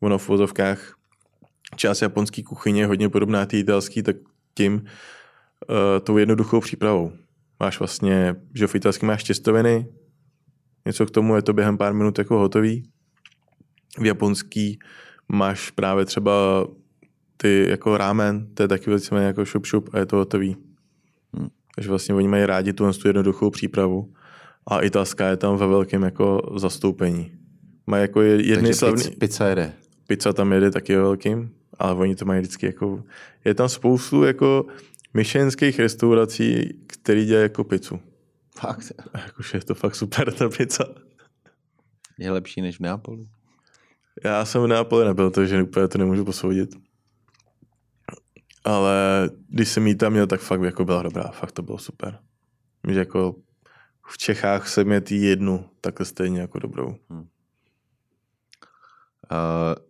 S2: Ono v vozovkách část japonské kuchyně je hodně podobná té italské, tak tím uh, tou jednoduchou přípravou. Máš vlastně, že v italském máš těstoviny, něco k tomu je to během pár minut jako hotový. V japonský máš právě třeba ty jako rámen, to je taky velice jako šup šup a je to hotový. Hmm. Takže vlastně oni mají rádi tu, tu jednoduchou přípravu a italská je tam ve velkém jako zastoupení. Mají jako jedný slavný...
S1: Pizza jede.
S2: Pizza tam jede taky ve velkým, ale oni to mají vždycky jako... Je tam spoustu jako myšlenských restaurací, který dělají jako pizzu.
S1: Fakt?
S2: Jakože je to fakt super ta pizza.
S1: Je lepší než v Neapoli?
S2: Já jsem v Neapoli nebyl, takže úplně to nemůžu posoudit. Ale když jsem jí tam měl, tak fakt jako byla dobrá. Fakt to bylo super. Že jako v Čechách jsem je tý jednu takhle stejně jako dobrou. Hmm. Uh,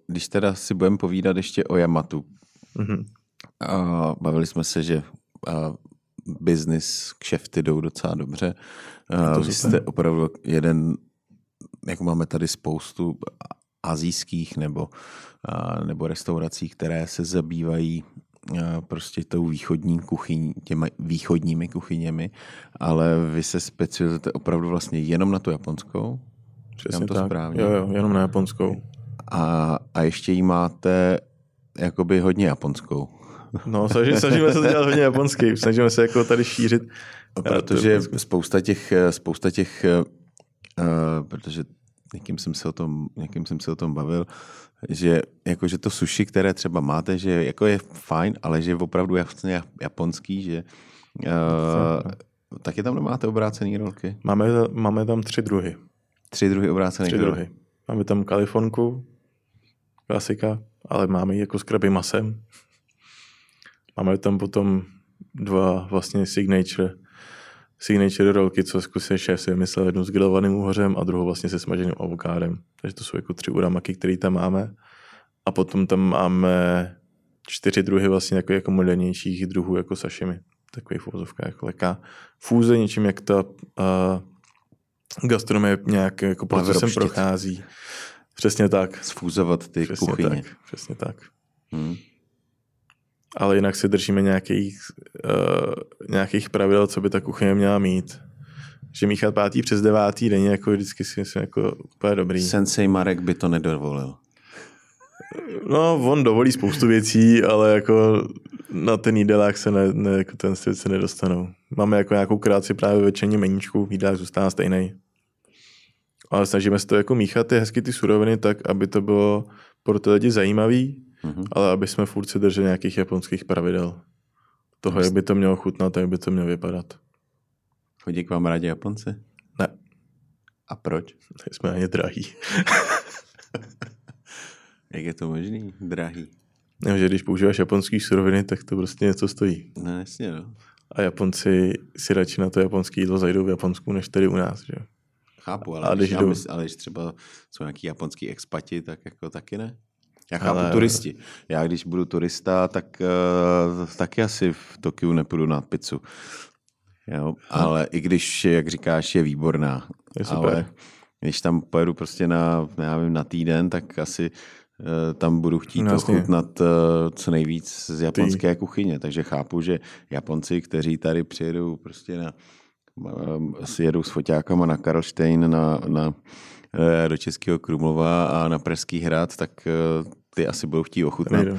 S1: když teda si budeme povídat ještě o Yamatu. Mm-hmm. Uh, bavili jsme se, že uh, business, kšefty jdou docela dobře. Uh, vy jste opravdu jeden, jako máme tady spoustu azijských nebo, uh, nebo restaurací, které se zabývají prostě tou východní kuchyní, těma východními kuchyněmi, ale vy se specializujete opravdu vlastně jenom na tu japonskou?
S2: Přesně to tak. správně. Jo, jo, jenom na japonskou.
S1: A, a ještě jí máte jakoby hodně japonskou.
S2: No, snažíme, snažíme se to dělat hodně japonsky, snažíme se jako tady šířit.
S1: Protože spousta těch, spousta těch uh, protože někým jsem se o tom, někým jsem se o tom bavil, že jako, že to sushi, které třeba máte, že jako je fajn, ale že je opravdu vlastně japonský, že uh, taky tam nemáte obrácený rolky?
S2: Máme, máme tam tři druhy.
S1: Tři druhy obrácených
S2: Tři druhy. Máme tam kalifonku, klasika, ale máme ji jako s krabým masem. Máme tam potom dva vlastně signature signature rolky, co zkusil šéf si vymyslel jednu s grilovaným uhořem a druhou vlastně se smaženým avokádem. Takže to jsou jako tři uramaky, které tam máme. A potom tam máme čtyři druhy vlastně jako, jako modernějších druhů jako sashimi. Takový v jako leká fůze něčím, jak ta uh, gastronomie nějak jako procesem prochází. Přesně tak.
S1: Sfúzovat ty
S2: přesně
S1: kuchyně.
S2: Tak, přesně tak. Hmm ale jinak si držíme nějakých, uh, nějakých pravidel, co by ta kuchyně měla mít. Že míchat pátý přes devátý den jako vždycky si myslím jako úplně dobrý.
S1: Sensei Marek by to nedovolil.
S2: No, on dovolí spoustu věcí, ale jako na ten jídelák se ne, ne, jako ten svět se nedostanou. Máme jako nějakou kreaci právě večerní meníčku, jídelák zůstává stejný. Ale snažíme se to jako míchat ty hezky ty suroviny tak, aby to bylo pro ty lidi zajímavý, mm-hmm. ale aby jsme furt si drželi nějakých japonských pravidel. Toho, jak by to mělo chutnat, jak by to mělo vypadat.
S1: Chodí k vám rádi Japonci?
S2: Ne.
S1: A proč?
S2: Jsme ani drahý. [laughs]
S1: jak je to možný? Drahý.
S2: No, že když používáš japonský suroviny, tak to prostě něco stojí.
S1: No jasně, no.
S2: A Japonci si radši na to japonské jídlo zajdou v Japonsku, než tady u nás, že?
S1: Chápu, ale, ale, když, když, jdou... ale když třeba jsou nějaký japonský expati, tak jako taky ne? Já chápu
S2: Ale-
S1: turisti. Já když budu turista, tak uh, taky asi v Tokiu nepůjdu na pizzu. Jo, ale i když, jak říkáš, je výborná.
S2: Je super.
S1: Ale když tam pojedu prostě na, já nevím, na týden, tak asi eh, tam budu chtít
S2: No,
S1: ochutnat eh, co nejvíc z japonské kuchyně. Takže chápu, že Japonci, kteří tady přijedou prostě na, si jedou s foťákama na Karlštejn, na, na, eh, do Českého Krumlova a na Pražský hrad, tak eh, ty asi budou chtít ochutnat eh,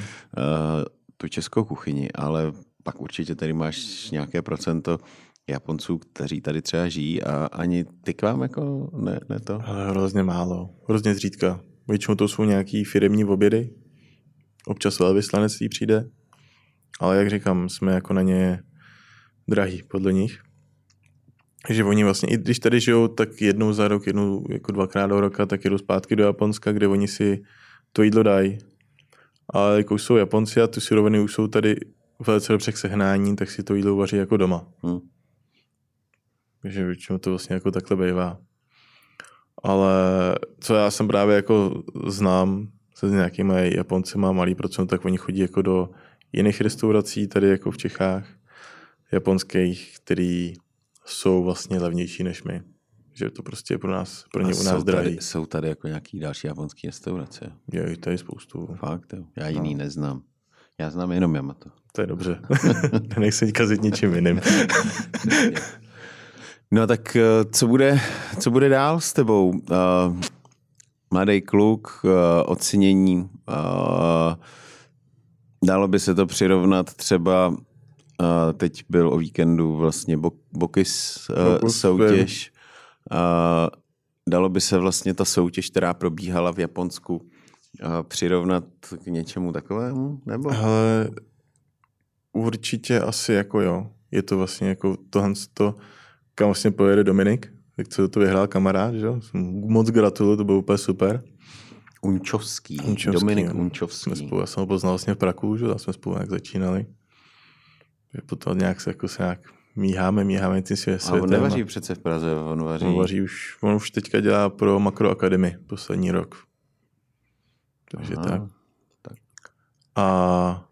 S1: tu českou kuchyni, ale pak určitě tady máš nějaké procento Japonců, kteří tady třeba žijí a ani ty k vám jako ne, ne to.
S2: Ale hrozně málo, hrozně zřídka. Většinou to jsou nějaký firemní obědy, občas velvyslanectví přijde, ale jak říkám, jsme jako na ně drahý podle nich. Že oni vlastně, i když tady žijou, tak jednou za rok, jednou jako dvakrát do roka, tak jedou zpátky do Japonska, kde oni si to jídlo dají. Ale jako už jsou Japonci a ty suroviny už jsou tady velice dobře k sehnání, tak si to jídlo vaří jako doma.
S1: Hm.
S2: Takže většinou to vlastně jako takhle bývá. Ale co já jsem právě jako znám se s nějakými Japonci má malý procent, tak oni chodí jako do jiných restaurací tady jako v Čechách, japonských, který jsou vlastně levnější než my. Že to prostě je pro nás, pro ně
S1: A
S2: u nás
S1: jsou
S2: drahý.
S1: tady, jsou tady jako nějaký další japonský restaurace.
S2: Je jich tady spoustu.
S1: Fakt, jo. Já jiný no. neznám. Já znám jenom Yamato.
S2: To je dobře. [laughs] [laughs] Nenech se kazit ničím jiným. [laughs]
S1: No tak eh, co bude, co bude dál s tebou? Uh, mladý kluk, uh, ocenění. Uh, dalo by se to přirovnat třeba, uh, teď byl o víkendu vlastně Bok, Bokis uh, soutěž. Uh, dalo by se vlastně ta soutěž, která probíhala v Japonsku, uh, přirovnat k něčemu takovému? Nebo?
S2: Ale určitě asi jako jo. Je to vlastně jako tohle to, kam vlastně pojede Dominik, jak co to vyhrál kamarád, že jo? Moc gratuluju, to bylo úplně super.
S1: Unčovský.
S2: Unčovský,
S1: Dominik
S2: jo.
S1: Unčovský.
S2: Jsme spolu, já jsem ho poznal vlastně v Praku, že jo, jsme spolu nějak začínali. Potom nějak se jako se nějak míháme, míháme tím svě-
S1: A
S2: světem.
S1: on nevaří přece v Praze, on vaří.
S2: On vaří už, on už teďka dělá pro Makro Academy poslední rok. Takže
S1: Aha.
S2: tak. A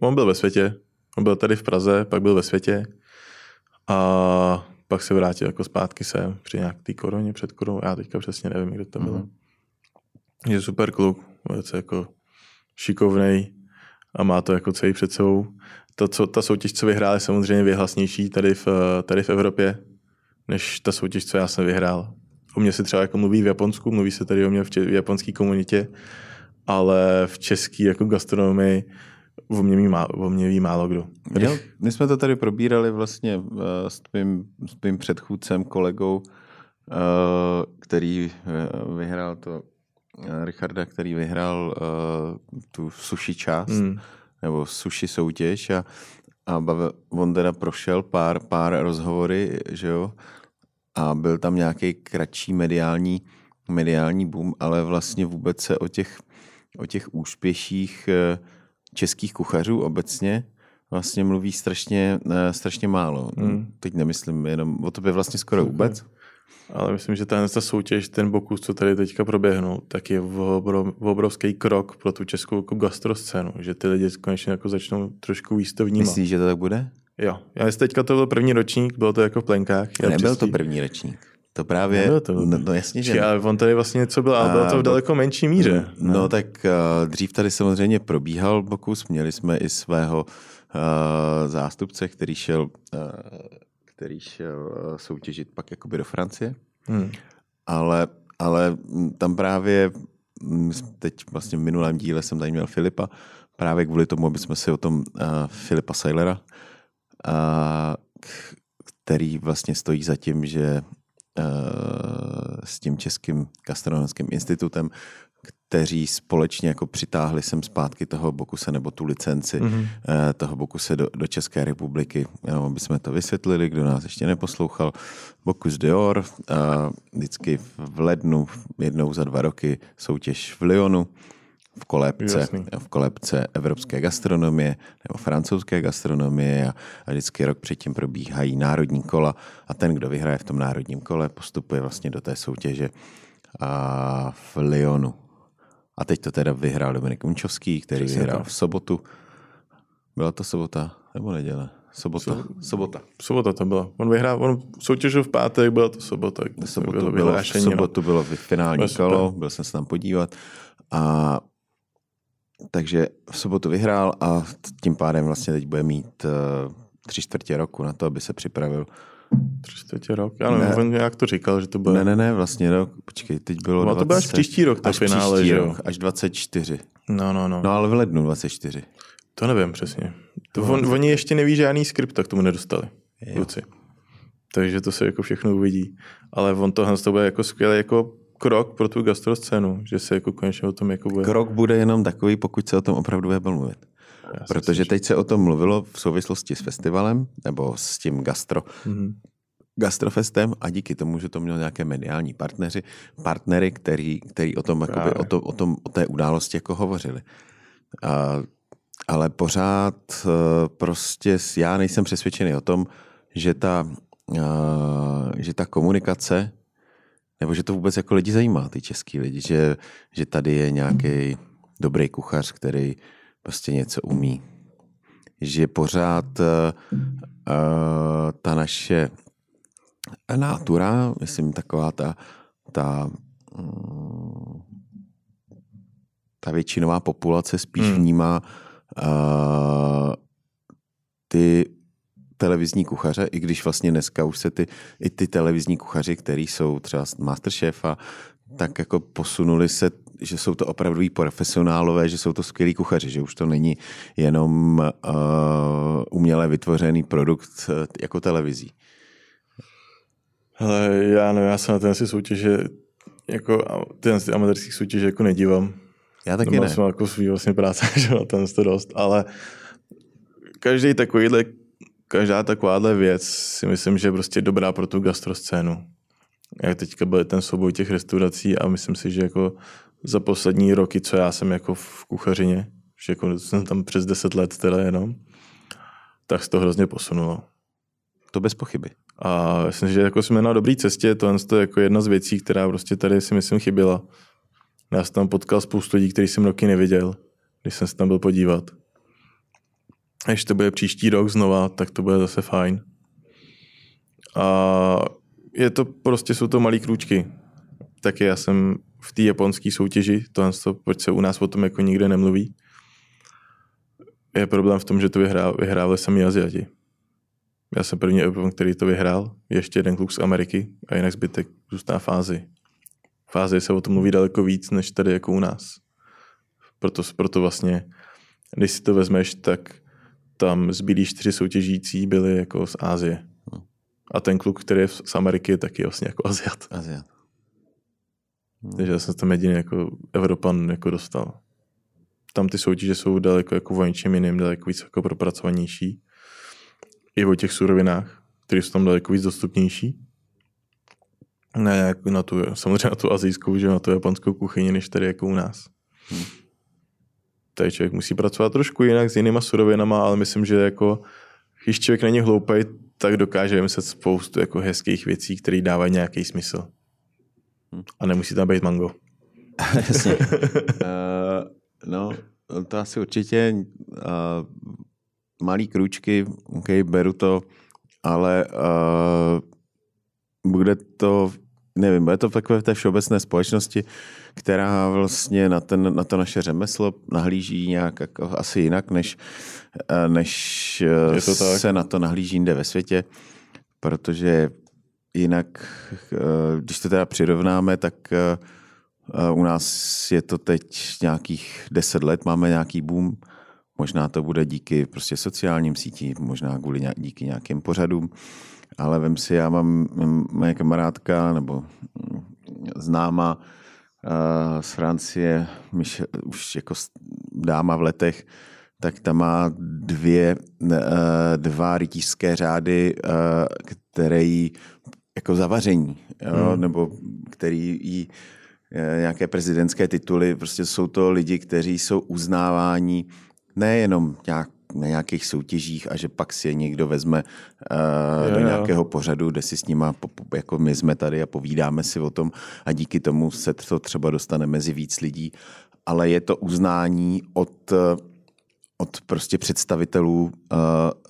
S2: on byl ve světě. On byl tady v Praze, pak byl ve světě. A pak se vrátil jako zpátky sem při nějak té koroně, před koronou. Já teďka přesně nevím, kde to bylo.
S1: Mhm.
S2: Je super kluk, velice jako šikovnej a má to jako celý před sebou. To, co, ta soutěž, co vyhrál, je samozřejmě vyhlasnější tady v, tady v Evropě, než ta soutěž, co já jsem vyhrál. O mě se třeba jako mluví v Japonsku, mluví se tady o mě v, če- v japonské komunitě, ale v české jako gastronomii o mě ví, má, o mě ví málo kdo.
S1: Jo, my jsme to tady probírali vlastně uh, s tvým, s tvým předchůdcem, kolegou, uh, který uh, vyhrál to, Richarda, který vyhrál uh, tu sushi část,
S2: Hmm.
S1: Nebo sushi soutěž a, a bavil, on teda prošel pár, pár rozhovory, že jo, a byl tam nějaký kratší mediální, mediální boom, ale vlastně vůbec se o těch, o těch úspěších eh, českých kuchařů obecně vlastně mluví strašně, eh, strašně málo.
S2: Hmm.
S1: Teď nemyslím jenom o tobě vlastně skoro vůbec.
S2: Ale myslím, že ta, ta soutěž, ten Bokus, co tady teďka proběhnul, tak je obro, obrovský krok pro tu českou jako gastroscénu, že ty lidi konečně jako začnou trošku víc to vnímat.
S1: Myslíš, že to tak bude?
S2: Jo, já jestli teďka to byl první ročník, bylo to jako v plenkách. já
S1: Nebyl
S2: přes
S1: to první rečník. To právě,
S2: Nebyl to-
S1: no, no jasně, že
S2: ale on tady vlastně něco byl, ale bylo to v
S1: bo-
S2: daleko menší míře.
S1: No, no tak uh, dřív tady samozřejmě probíhal Bokus, měli jsme i svého uh, zástupce, který šel, uh, který šel uh, soutěžit pak jakoby do Francie,
S2: Hmm.
S1: ale, ale tam právě teď vlastně v minulém díle jsem tady měl Filipa, právě kvůli tomu, aby jsme si o tom uh, Filipa Seilera, uh, který vlastně stojí za tím, že uh, s tím Českým gastronomickým institutem, kteří společně jako přitáhli sem zpátky toho Bokuse nebo tu licenci
S2: Mhm.
S1: eh, toho Bokuse do, do České republiky. Jenom aby jsme to vysvětlili, kdo nás ještě neposlouchal. Bokus Dior, eh, vždycky v lednu, jednou za dva roky soutěž v Lyonu, v kolébce,
S2: Jasný.
S1: v kolébce evropské gastronomie nebo francouzské gastronomie a, a vždycky rok předtím probíhají národní kola a ten, kdo vyhraje v tom národním kole, postupuje vlastně do té soutěže a v Lyonu. A teď to teda vyhrál Dominik Unčovský, který
S2: Přesně
S1: vyhrál
S2: tak.
S1: v sobotu. Byla to sobota nebo neděle? Sobota. Sobota.
S2: Sobota to byla. On vyhrál, on soutěžil v pátek, byla to sobota.
S1: V sobotu
S2: bylo
S1: bylo, v
S2: vyhlášení, no.
S1: sobotu bylo finální
S2: Bylo super.
S1: kolo, byl jsem se tam podívat. A takže v sobotu vyhrál a tím pádem vlastně teď bude mít uh, tři čtvrtě roku na to, aby se připravil.
S2: Tři čtvrtě rok. Já nevím,
S1: Ne.
S2: on nějak to říkal, že to bude.
S1: Ne, ne, ne, vlastně rok, počkej, teď bylo
S2: No, to bude až příští rok, to
S1: až
S2: finále,
S1: příští
S2: že jo?
S1: rok, až 24.
S2: No, no, no.
S1: No ale v lednu 24.
S2: To nevím přesně. To
S1: No.
S2: on, oni ještě neví žádný skript, tak tomu nedostali.
S1: Jo.
S2: Kluci. Takže to se jako všechno uvidí. Ale on tohle to bude jako skvělý jako krok pro tu gastroscénu, že se jako konečně o tom jako bude.
S1: Krok bude jenom takový, pokud se o tom opravdu bude mluvit. Protože teď se o tom mluvilo v souvislosti s festivalem, nebo s tím gastro,
S2: Mhm.
S1: gastrofestem a díky tomu, že to měl nějaké mediální partneři, partnery, který, který o tom, jakoby, o, to, o, tom, o té události jako hovořili. A, ale pořád eh, prostě já nejsem přesvědčený o tom, že ta, eh, že ta komunikace, nebo že to vůbec jako lidi zajímá, ty český lidi, že, že tady je nějaký dobrý kuchař, který prostě něco umí. Že pořád eh, ta naše nátura, myslím taková ta, ta, mm, ta většinová populace spíš
S2: Hmm.
S1: vnímá uh, ty televizní kuchaře, i když vlastně dneska už se ty, i ty televizní kuchaři, který jsou třeba z Masterchefa, tak jako posunuli se, že jsou to opravdoví profesionálové, že jsou to skvělí kuchaři, že už to není jenom uh, uměle vytvořený produkt uh, jako televizí.
S2: Hele, já nevím, já se na ten si soutěže, jako ty amatérských soutěže jako nedívám.
S1: Já taky
S2: Nemám
S1: ne.
S2: jsem jako svý vlastně práce, [laughs] že na ten to dost, ale každý takovýhle, každá takováhle věc si myslím, že je prostě dobrá pro tu gastroscénu. Jak teďka byl ten souboj těch restaurací a myslím si, že jako za poslední roky, co já jsem jako v kuchařině, že jako jsem tam přes 10 let teda jenom, tak se to hrozně posunulo.
S1: To bez pochyby.
S2: A myslím, že jako jsme na dobré cestě, to je jako jedna z věcí, která prostě tady si myslím chyběla. Já jsem tam potkal spoustu lidí, který jsem roky neviděl, když jsem se tam byl podívat. A když to bude příští rok znova, tak to bude zase fajn. A je to prostě, jsou to malý krůčky. Taky já jsem v té japonské soutěži, tohle, to, proč se u nás o tom jako nikde nemluví, je problém v tom, že to vyhrá, vyhrávali sami Aziati. Já jsem první Evropan, který to vyhrál, ještě jeden kluk z Ameriky a jinak zbytek zůstává v Ázii. V Ázii se o tom mluví daleko víc, než tady jako u nás. Proto, proto vlastně, když si to vezmeš, tak tam zbylí čtyři soutěžící byli jako z Ázie. A ten kluk, který je z Ameriky, je taky vlastně jako Aziat.
S1: Aziat.
S2: Takže já jsem se tam jediný jako Evropan jako dostal. Tam ty soutěže jsou daleko jako o něčem jiným, daleko víc jako propracovanější. I o těch surovinách, které jsou tam daleko víc dostupnější. Ne, jako na tu, samozřejmě na tu azijskou, že na tu japonskou kuchyni, než tady jako u nás.
S1: Hmm.
S2: Tady člověk musí pracovat trošku jinak s jinýma surovinama, ale myslím, že jako, když člověk není hloupej, tak dokáže vymyslet spoustu jako hezkých věcí, které dávají nějaký smysl.
S1: Hmm.
S2: A nemusí tam být mango. [laughs]
S1: Jasně. uh, [laughs] no, to asi určitě uh, malý krůčky, OK, beru to, ale uh, bude to, nevím, bude to v takové té všeobecné společnosti, která vlastně na, ten, na to naše řemeslo nahlíží nějak jako asi jinak, než, uh, než se na to nahlíží jinde ve světě, protože jinak, uh, když to teda přirovnáme, tak uh, u nás je to teď nějakých deset let, máme nějaký boom. Možná to bude díky prostě sociálním sítím, možná kvůli nějak, díky nějakým pořadům. Ale vem si, já mám moje kamarádka nebo mm, známá uh, z Francie, už jako dáma v letech, tak ta má dvě, dva rytířské řády, které jí jako zavaření, jo,
S2: Hmm.
S1: nebo který jí eh, nějaké prezidentské tituly, prostě jsou to lidi, kteří jsou uznáváni nejenom nějak, na nějakých soutěžích a že pak si je někdo vezme uh,
S2: Jo,
S1: do
S2: jo.
S1: nějakého pořadu, kde si s nima, jako my jsme tady a povídáme si o tom a díky tomu se to třeba dostane mezi víc lidí, ale je to uznání od, od prostě představitelů uh,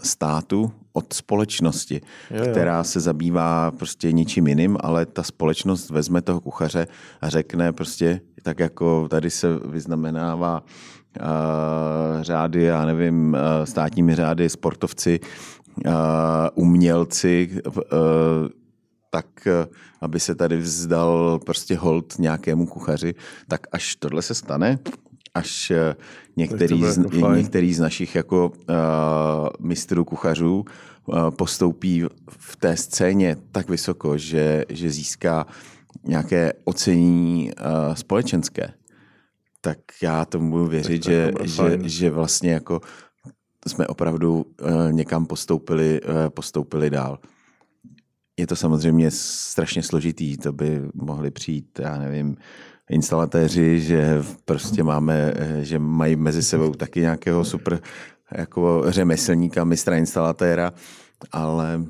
S1: státu, od společnosti, jo, jo. která se zabývá prostě ničím jiným, ale ta společnost vezme toho kuchaře a řekne prostě, tak jako tady se vyznamenává uh, řády, já nevím, uh, státními řády, sportovci, uh, umělci, uh, tak aby se tady vzdal prostě hold nějakému kuchaři, tak až tohle se stane, až některý, z, jako některý z našich jako uh, mistrů kuchařů uh, postoupí v té scéně tak vysoko, že, že získá nějaké ocenění uh, společenské, tak já tomu budu věřit, že, že, že vlastně jako jsme opravdu uh, někam postoupili, uh, postoupili dál. Je to samozřejmě strašně složitý, to by mohli přijít, já nevím, instalatéři, že prostě máme, že mají mezi sebou taky nějakého super jako řemeslníka, mistra instalatéra, ale...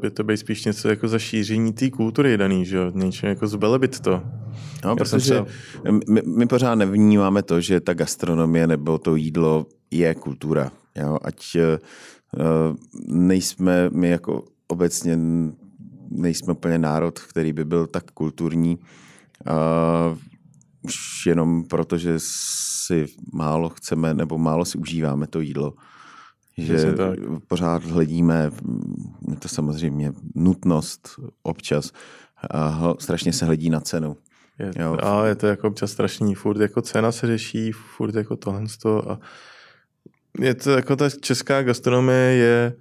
S2: By to být spíš něco jako zašíření té kultury daný, že jo? Něčím jako zbelebit to.
S1: No, protože my, my pořád nevnímáme to, že ta gastronomie nebo to jídlo je kultura. Jo? Ať uh, nejsme my jako obecně nejsme úplně národ, který by byl tak kulturní. Uh, už jenom proto, že si málo chceme nebo málo si užíváme to jídlo. Že pořád hledíme, je to samozřejmě nutnost občas, a strašně se hledí na cenu.
S2: Je, jo. A je to jako občas strašný, furt jako cena se řeší, furt jako tohle a je to jako ta česká gastronomie je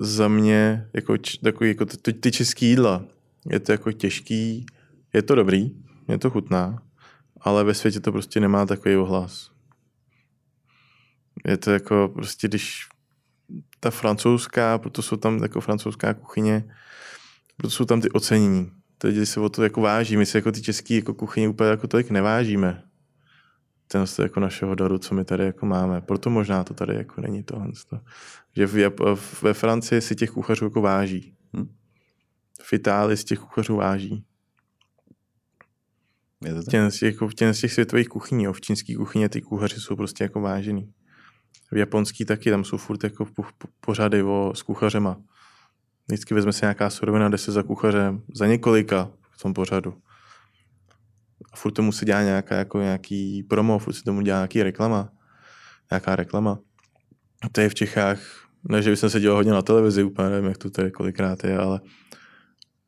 S2: za mě jako, takový, jako ty, ty český jídla. Je to jako těžký, je to dobrý, je to chutná, ale ve světě to prostě nemá takový ohlas. Je to jako prostě, když ta francouzská, proto jsou tam jako francouzská kuchyně, proto jsou tam ty ocenění. Teď se o to jako váží, my si jako ty české jako kuchyně úplně jako tolik nevážíme. Ten z jako našeho daru, co my tady jako máme. Proto možná to tady jako není tohle. Že v, ve Francii si těch kuchařů jako váží. Hm? V Itálii si těch kuchařů váží. Je to tak? Z těch, jako, těm z těch světových kuchyní, jo. v čínské kuchyně ty kuchaři jsou prostě jako vážený. V japonský taky, tam jsou furt jako po, po, pořady o, s kuchařema. Vždycky vezme se nějaká surovina, jde se za kuchařem, za několika v tom pořadu. A furt tomu se dělá nějaká, jako nějaký promo, furt se tomu dělá nějaký reklama. Nějaká reklama. A to je v Čechách, ne, že bych se dělal hodně na televizi, úplně nevím, jak to tady kolikrát je, ale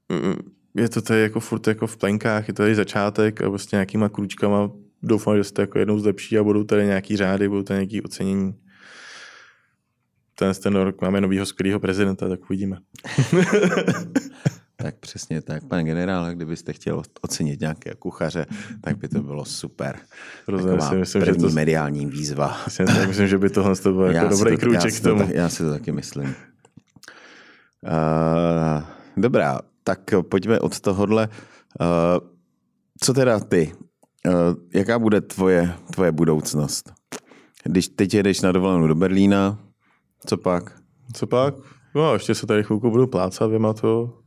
S2: mm, je to tady jako furt jako v plenkách, je to tady začátek a prostě nějakýma kručkama doufám, že jste jako jednou zlepší a budou tady nějaký řády, budou tady nějaký ocenění. Ten, ten rok máme novýho skvělého prezidenta, tak uvidíme. [laughs]
S1: tak přesně tak. Pane generále, kdybyste chtěl ocenit nějaké kuchaře, tak by to bylo super. Rozumím, si myslím, první že to... mediální výzva.
S2: Myslím, tak myslím, že by tohle to byl [laughs] jako dobrý to, krůček k tomu.
S1: To, já si to taky myslím. Uh, dobrá, tak pojďme od tohohle. Uh, co teda ty? Uh, jaká bude tvoje, tvoje budoucnost? Když teď jedeš na dovolenou do Berlína, co pak?
S2: Co pak? No, ještě se tady chvilku budu plácat, vyma to.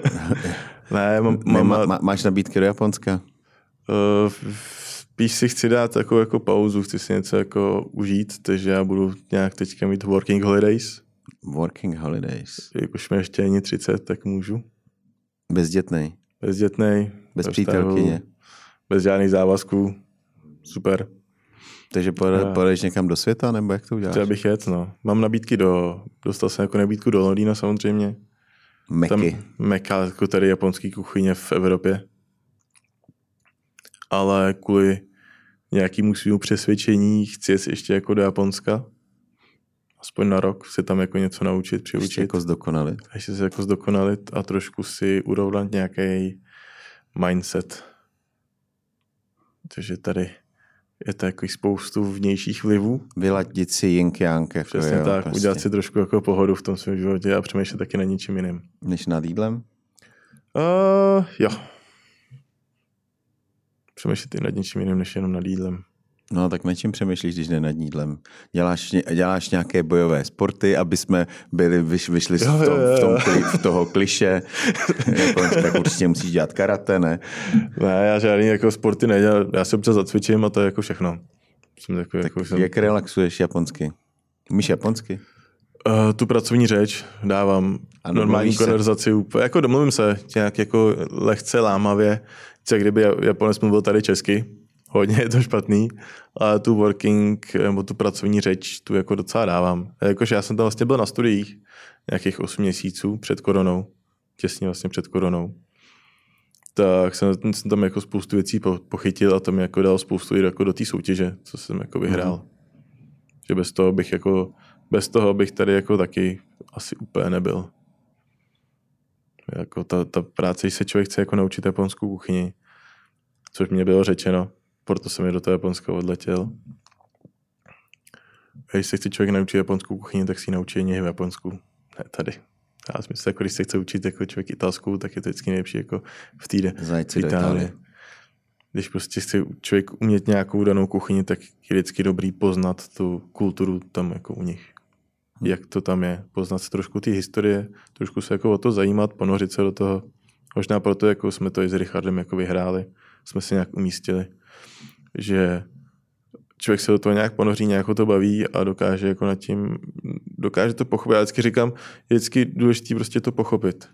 S2: [laughs]
S1: ne, mám, mám, má, má, máš nabídky do Japonska?
S2: Uh, spíš si chci dát takovou jako pauzu, chci si něco jako užít, takže já budu nějak teďka mít working holidays.
S1: Working holidays.
S2: Jak už mi ještě ani 30, tak můžu.
S1: Bezdětnej.
S2: Bezdětnej.
S1: Bez přítelkyně.
S2: Bez žádných závazků. Super.
S1: Takže pojedeš někam do světa, nebo jak to uděláš?
S2: Chtěl bych jet, no. Mám nabídky do, dostal jsem jako nabídku do Londýna samozřejmě.
S1: Meky. Tam
S2: Meka, jako tady japonský kuchyně v Evropě. Ale kvůli nějakému svým přesvědčení chci jet ještě jako do Japonska. Aspoň na rok se tam jako něco naučit, přiučit. Ještě
S1: jako zdokonalit.
S2: Ještě se jako zdokonalit a trošku si urovnat nějaký mindset. Takže tady je to jako spoustu vnějších vlivů.
S1: Vyladit si jink Jako
S2: Přesně jo, tak, prostě. udělat si trošku jako pohodu v tom svém životě a přemýšlet taky na ničím jiným.
S1: Než nad jídlem?
S2: Uh, jo. Přemýšlet i nad něčím jiným, než jenom nad jídlem.
S1: No tak nad čím přemýšlíš, když jde nad jídlem? Děláš, děláš nějaké bojové sporty, aby jsme byli, vyš, vyšli jo, v, tom, v, tom, v toho kliše. [laughs] tak určitě musíš dělat karate, ne?
S2: Ne, já žádný jako sporty nedělám. Já se občas zacvičím a to je jako všechno.
S1: Jsem takový, tak jako, jsem... Jak relaxuješ japonsky? Umíš japonsky?
S2: Uh, tu pracovní řeč dávám a normální se. konverzaci úplně, jako domluvím se nějak jako lehce lámavě, co kdyby Japonec mluvil tady česky, hodně je to špatný, ale tu working, nebo tu pracovní řeč, tu jako docela dávám. Jakože já jsem tam vlastně byl na studiích nějakých 8 měsíců před koronou, těsně vlastně před koronou. Tak jsem, jsem tam jako spoustu věcí pochytil a to mi jako dal spoustu jako do té soutěže, co jsem jako vyhrál. Mm. Že bez toho bych jako, bez toho bych tady jako taky asi úplně nebyl. Jako ta, ta práce, když se člověk chce jako naučit japonskou kuchyni, což mě bylo řečeno, proto jsem je do toho Japonska odletěl. A když se chce člověk naučit japonskou kuchyni, tak si naučí někde v Japonsku. Ne tady. Já si myslím, jako když se chce učit jako člověk italskou, tak je to vždycky nejlepší jako v týdě.
S1: v Itálii.
S2: Když prostě chce člověk umět nějakou danou kuchyni, tak je vždycky dobrý poznat tu kulturu tam jako u nich. Jak to tam je. Poznat se trošku ty historie, trošku se jako o to zajímat, ponořit se do toho. Možná proto, jako jsme to i s Richardem jako vyhráli, jsme se nějak umístili že člověk se do toho nějak ponoří, nějak ho to baví a dokáže jako nad tím, dokáže to pochopit. Já vždycky říkám, je vždycky důležité prostě to pochopit.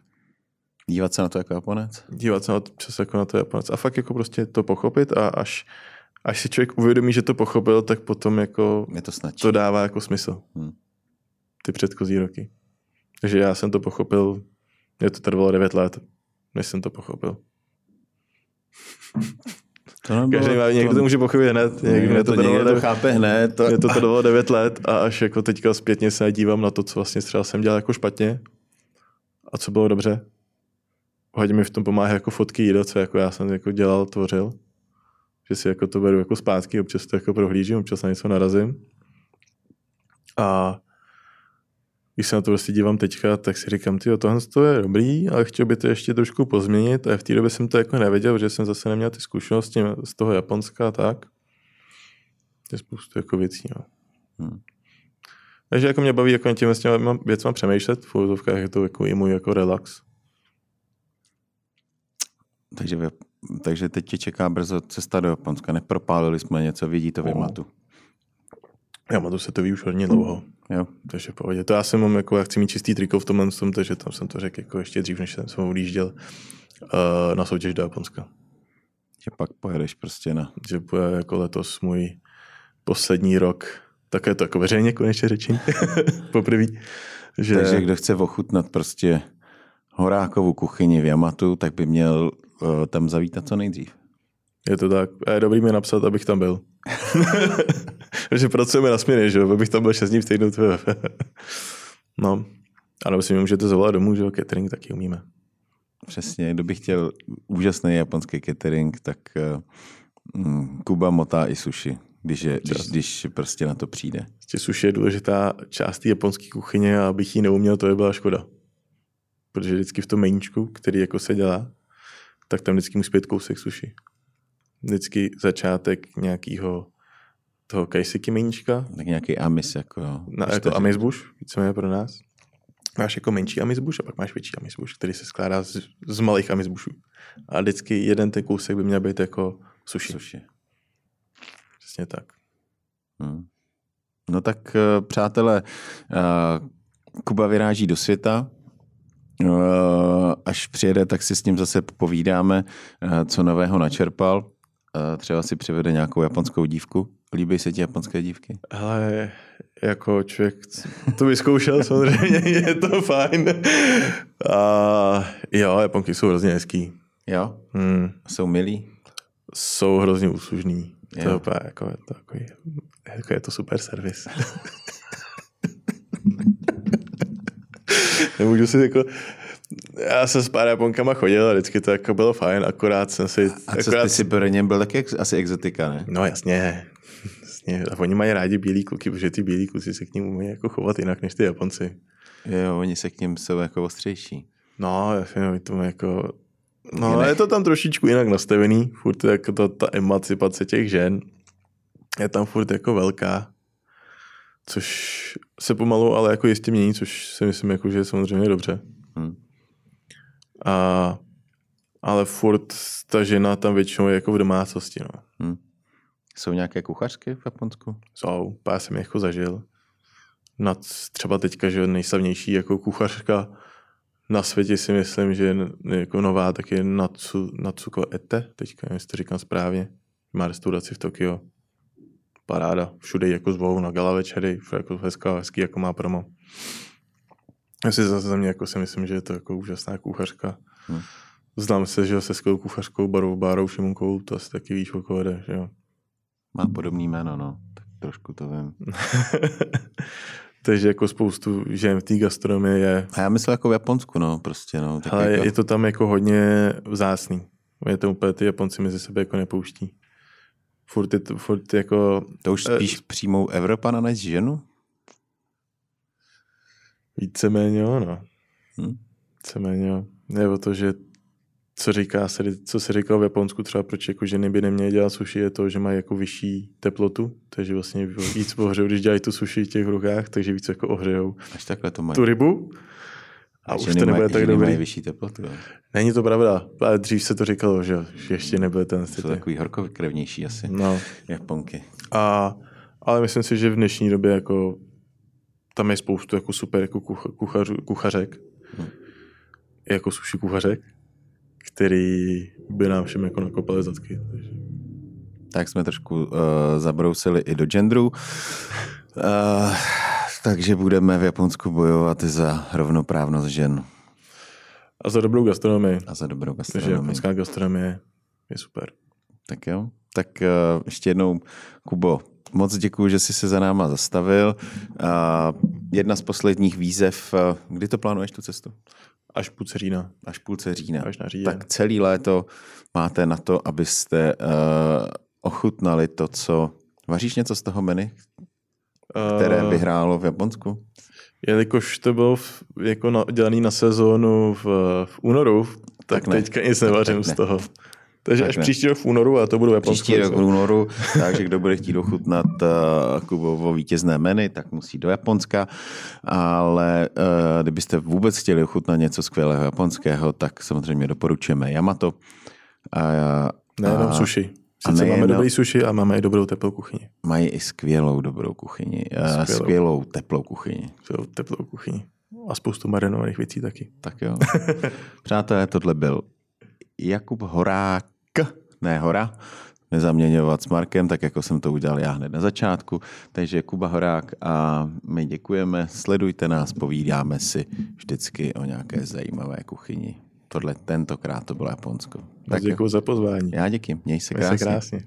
S1: Dívat se na to jako Japonec?
S2: Dívat se na to přes jako na to Japonec. A fakt jako prostě to pochopit a až, až si člověk uvědomí, že to pochopil, tak potom jako
S1: Je to,
S2: to dává jako smysl. Hmm. Ty předchozí roky. Takže já jsem to pochopil, mě to trvalo 9 let, než jsem to pochopil. To nebylo, Každý má, někdo to, to může pochopit hned.
S1: Někdo, to, to, někdo to chápe hned.
S2: To... Mě to trvalo 9 let a až jako teďka zpětně se dívám na to, co vlastně třeba jsem dělal jako špatně a co bylo dobře. Hodně mi v tom pomáhá jako fotky jídla, co jako já jsem jako dělal, tvořil. Že si jako to beru jako zpátky, občas to jako prohlížím, občas na něco narazím. A když se na to prostě dívám teďka, tak si říkám, ty tohle to je dobrý, ale chtěl by to ještě trošku pozměnit a v té době jsem to jako nevěděl, že jsem zase neměl ty zkušenosti z toho Japonska a tak. Je spoustu jako věcí, no. Hmm. Takže jako mě baví jako těmi věcmi přemýšlet, v úvodovkách je to jako i můj jako relax.
S1: Takže, takže teď tě čeká brzo cesta do Japonska. Nepropálili jsme něco, vidí to v Yamatu.
S2: Yamatu se to ví už hodně dlouho. Jo. Takže v pohodě. To já jsem mám, jako, já chci mít čistý triko v tomhle tom, takže tam jsem to řekl jako ještě dřív, než jsem se odjížděl uh, na soutěž do Japonska.
S1: Že pak pojedeš prostě na...
S2: Že bude jako letos můj poslední rok. Tak je to jako veřejně konečně řečení. [laughs] Poprvé.
S1: Že... Takže kdo chce ochutnat prostě horákovou kuchyni v Yamatu, tak by měl uh, tam zavítat co nejdřív.
S2: Je to tak. A je dobrý mi napsat, abych tam byl. [laughs] Protože pracujeme na směny, že jo, abych tam byl 6 dní v týdnu. no, ale si mi můžete zavolat domů, že jo, catering taky umíme.
S1: Přesně, kdo by chtěl úžasný japonský catering, tak uh, Kuba motá i sushi, když, je, když, když prostě na to přijde.
S2: Prostě sushi je důležitá část japonské kuchyně a abych ji neuměl, to by byla škoda. Protože vždycky v tom meníčku, který jako se dělá, tak tam vždycky musí být kousek sushi vždycky začátek nějakého toho kajsiky meníčka.
S1: Tak nějaký amis jako jo.
S2: Na, jako amis bush, víceméně pro nás. Máš jako menší amis bush a pak máš větší amis bush, který se skládá z, z malých amis bushů. A vždycky jeden ten kousek by měl být jako sushi.
S1: Sushi.
S2: Přesně tak.
S1: Hmm. No tak, eh, přátelé, uh, Kuba vyráží do světa, uh, až přijede, tak si s ním zase povídáme, co nového načerpal třeba si přivede nějakou japonskou dívku? Líbí se ti japonské dívky?
S2: Ale jako člověk to vyzkoušel samozřejmě, [laughs] je to fajn. A jo, Japonky jsou hrozně hezký.
S1: Jo?
S2: Hmm.
S1: Jsou milí?
S2: Jsou hrozně úslužný. Jo. To je úplně jako, je to, jako, jako je to super servis. [laughs] Nemůžu si jako, já jsem s pár Japonkama chodil a vždycky to jako bylo fajn, akorát jsem si...
S1: A co
S2: akorát...
S1: ty si pro ně byl taky ex, asi exotika, ne?
S2: No jasně, jasně. A oni mají rádi bílý kluky, protože ty bílí kluci se k ním umí jako chovat jinak než ty Japonci.
S1: Jo, oni se k ním jsou jako ostřejší.
S2: No, jasně, my to jako... No, je to tam trošičku jinak nastavený, furt jako to, ta emancipace těch žen, je tam furt jako velká, což se pomalu, ale jako jistě mění, což si myslím, jako, že je samozřejmě dobře. Hmm. A, ale furt ta žena tam většinou je jako v domácnosti. No. Hmm.
S1: Jsou nějaké kuchařky v Japonsku?
S2: Jsou, pár jsem jako zažil. Nad, třeba teďka, že nejslavnější jako kuchařka na světě si myslím, že je jako nová, tak je Natsu, Natsuko Ete, teďka, jestli to říkám správně. Má restauraci v Tokio. Paráda. Všude jako zvou na gala večery, jako hezká, hezký, jako má promo. Asi zase za mě jako si myslím, že je to jako úžasná kuchařka. Hmm. Znám se, že se skvělou kuchařkou Barou, Bárou Šimunkou, to asi taky víš, o že jo.
S1: Má podobný jméno, no. Tak trošku to vím. [laughs]
S2: Takže jako spoustu žen v té gastronomii je.
S1: A já myslím jako v Japonsku, no, prostě, no.
S2: Tak Ale jako... je to tam jako hodně vzácný. Je to úplně ty Japonci mezi sebe jako nepouští. Furt, je to, furt jako...
S1: To už spíš eh, přijmou Evropana než ženu?
S2: Víceméně jo, no. Hm? Víceméně jo. Nebo to, že co říká se, co se říkal v Japonsku třeba, proč jako ženy by neměly dělat suši, je to, že mají jako vyšší teplotu, takže vlastně víc ohřejou, když dělají tu suši v těch rukách, takže víc jako ohřejou
S1: Až takhle to mají.
S2: tu rybu. A, a už to nebude tak dobrý.
S1: Vyšší teplotu. Jo.
S2: Není to pravda, ale dřív se to říkalo, že ještě nebude ten
S1: Jsou takový horkokrevnější asi,
S2: no.
S1: Japonky.
S2: A, ale myslím si, že v dnešní době jako tam je spoustu jako super jako kuchař, kuchařek, hmm. jako suši kuchařek který by nám všem jako nakopaly zadky. Takže...
S1: Tak jsme trošku uh, zabrousili i do genderu. Uh, takže budeme v Japonsku bojovat i za rovnoprávnost žen.
S2: A za dobrou gastronomii.
S1: A za dobrou gastronomii. Takže
S2: japonská gastronomie je super.
S1: Tak jo. Tak uh, ještě jednou, Kubo, moc děkuji, že jsi se za náma zastavil. Uh, jedna z posledních výzev, uh, kdy to plánuješ tu cestu?
S2: Až půlce října.
S1: Až půlce října.
S2: Až na říjen.
S1: Tak celý léto máte na to, abyste uh, ochutnali to, co... Vaříš něco z toho menu, které by hrálo v Japonsku?
S2: Jelikož to bylo v, jako na, dělaný na sezónu v, v únoru, tak, tak ne. teďka nic nevařím tak, tak z toho. Takže tak až ne. příští rok v únoru, a to budu ve
S1: Příští rok v únoru, takže kdo bude chtít ochutnat uh, Kubovo vítězné meny, tak musí do Japonska, ale uh, kdybyste vůbec chtěli ochutnat něco skvělého japonského, tak samozřejmě doporučujeme Yamato.
S2: Uh, Nejenom a, sushi. Sice máme dobrý sushi a máme i dobrou teplou kuchyni.
S1: Mají i skvělou dobrou kuchyni. Skvělou, skvělou teplou kuchyni.
S2: Skvělou teplou kuchyni. A spoustu marinovaných věcí taky.
S1: Tak jo. [laughs] Přátelé, tohle byl Jakub Horák ne Hora, nezaměňovat s Markem, tak jako jsem to udělal já hned na začátku. Takže Kuba Horák a my děkujeme, sledujte nás, povídáme si vždycky o nějaké zajímavé kuchyni. Tohle tentokrát to bylo Japonsko.
S2: Tak děkuji za pozvání.
S1: Já děkuji, měj se krásně. Měj se krásně.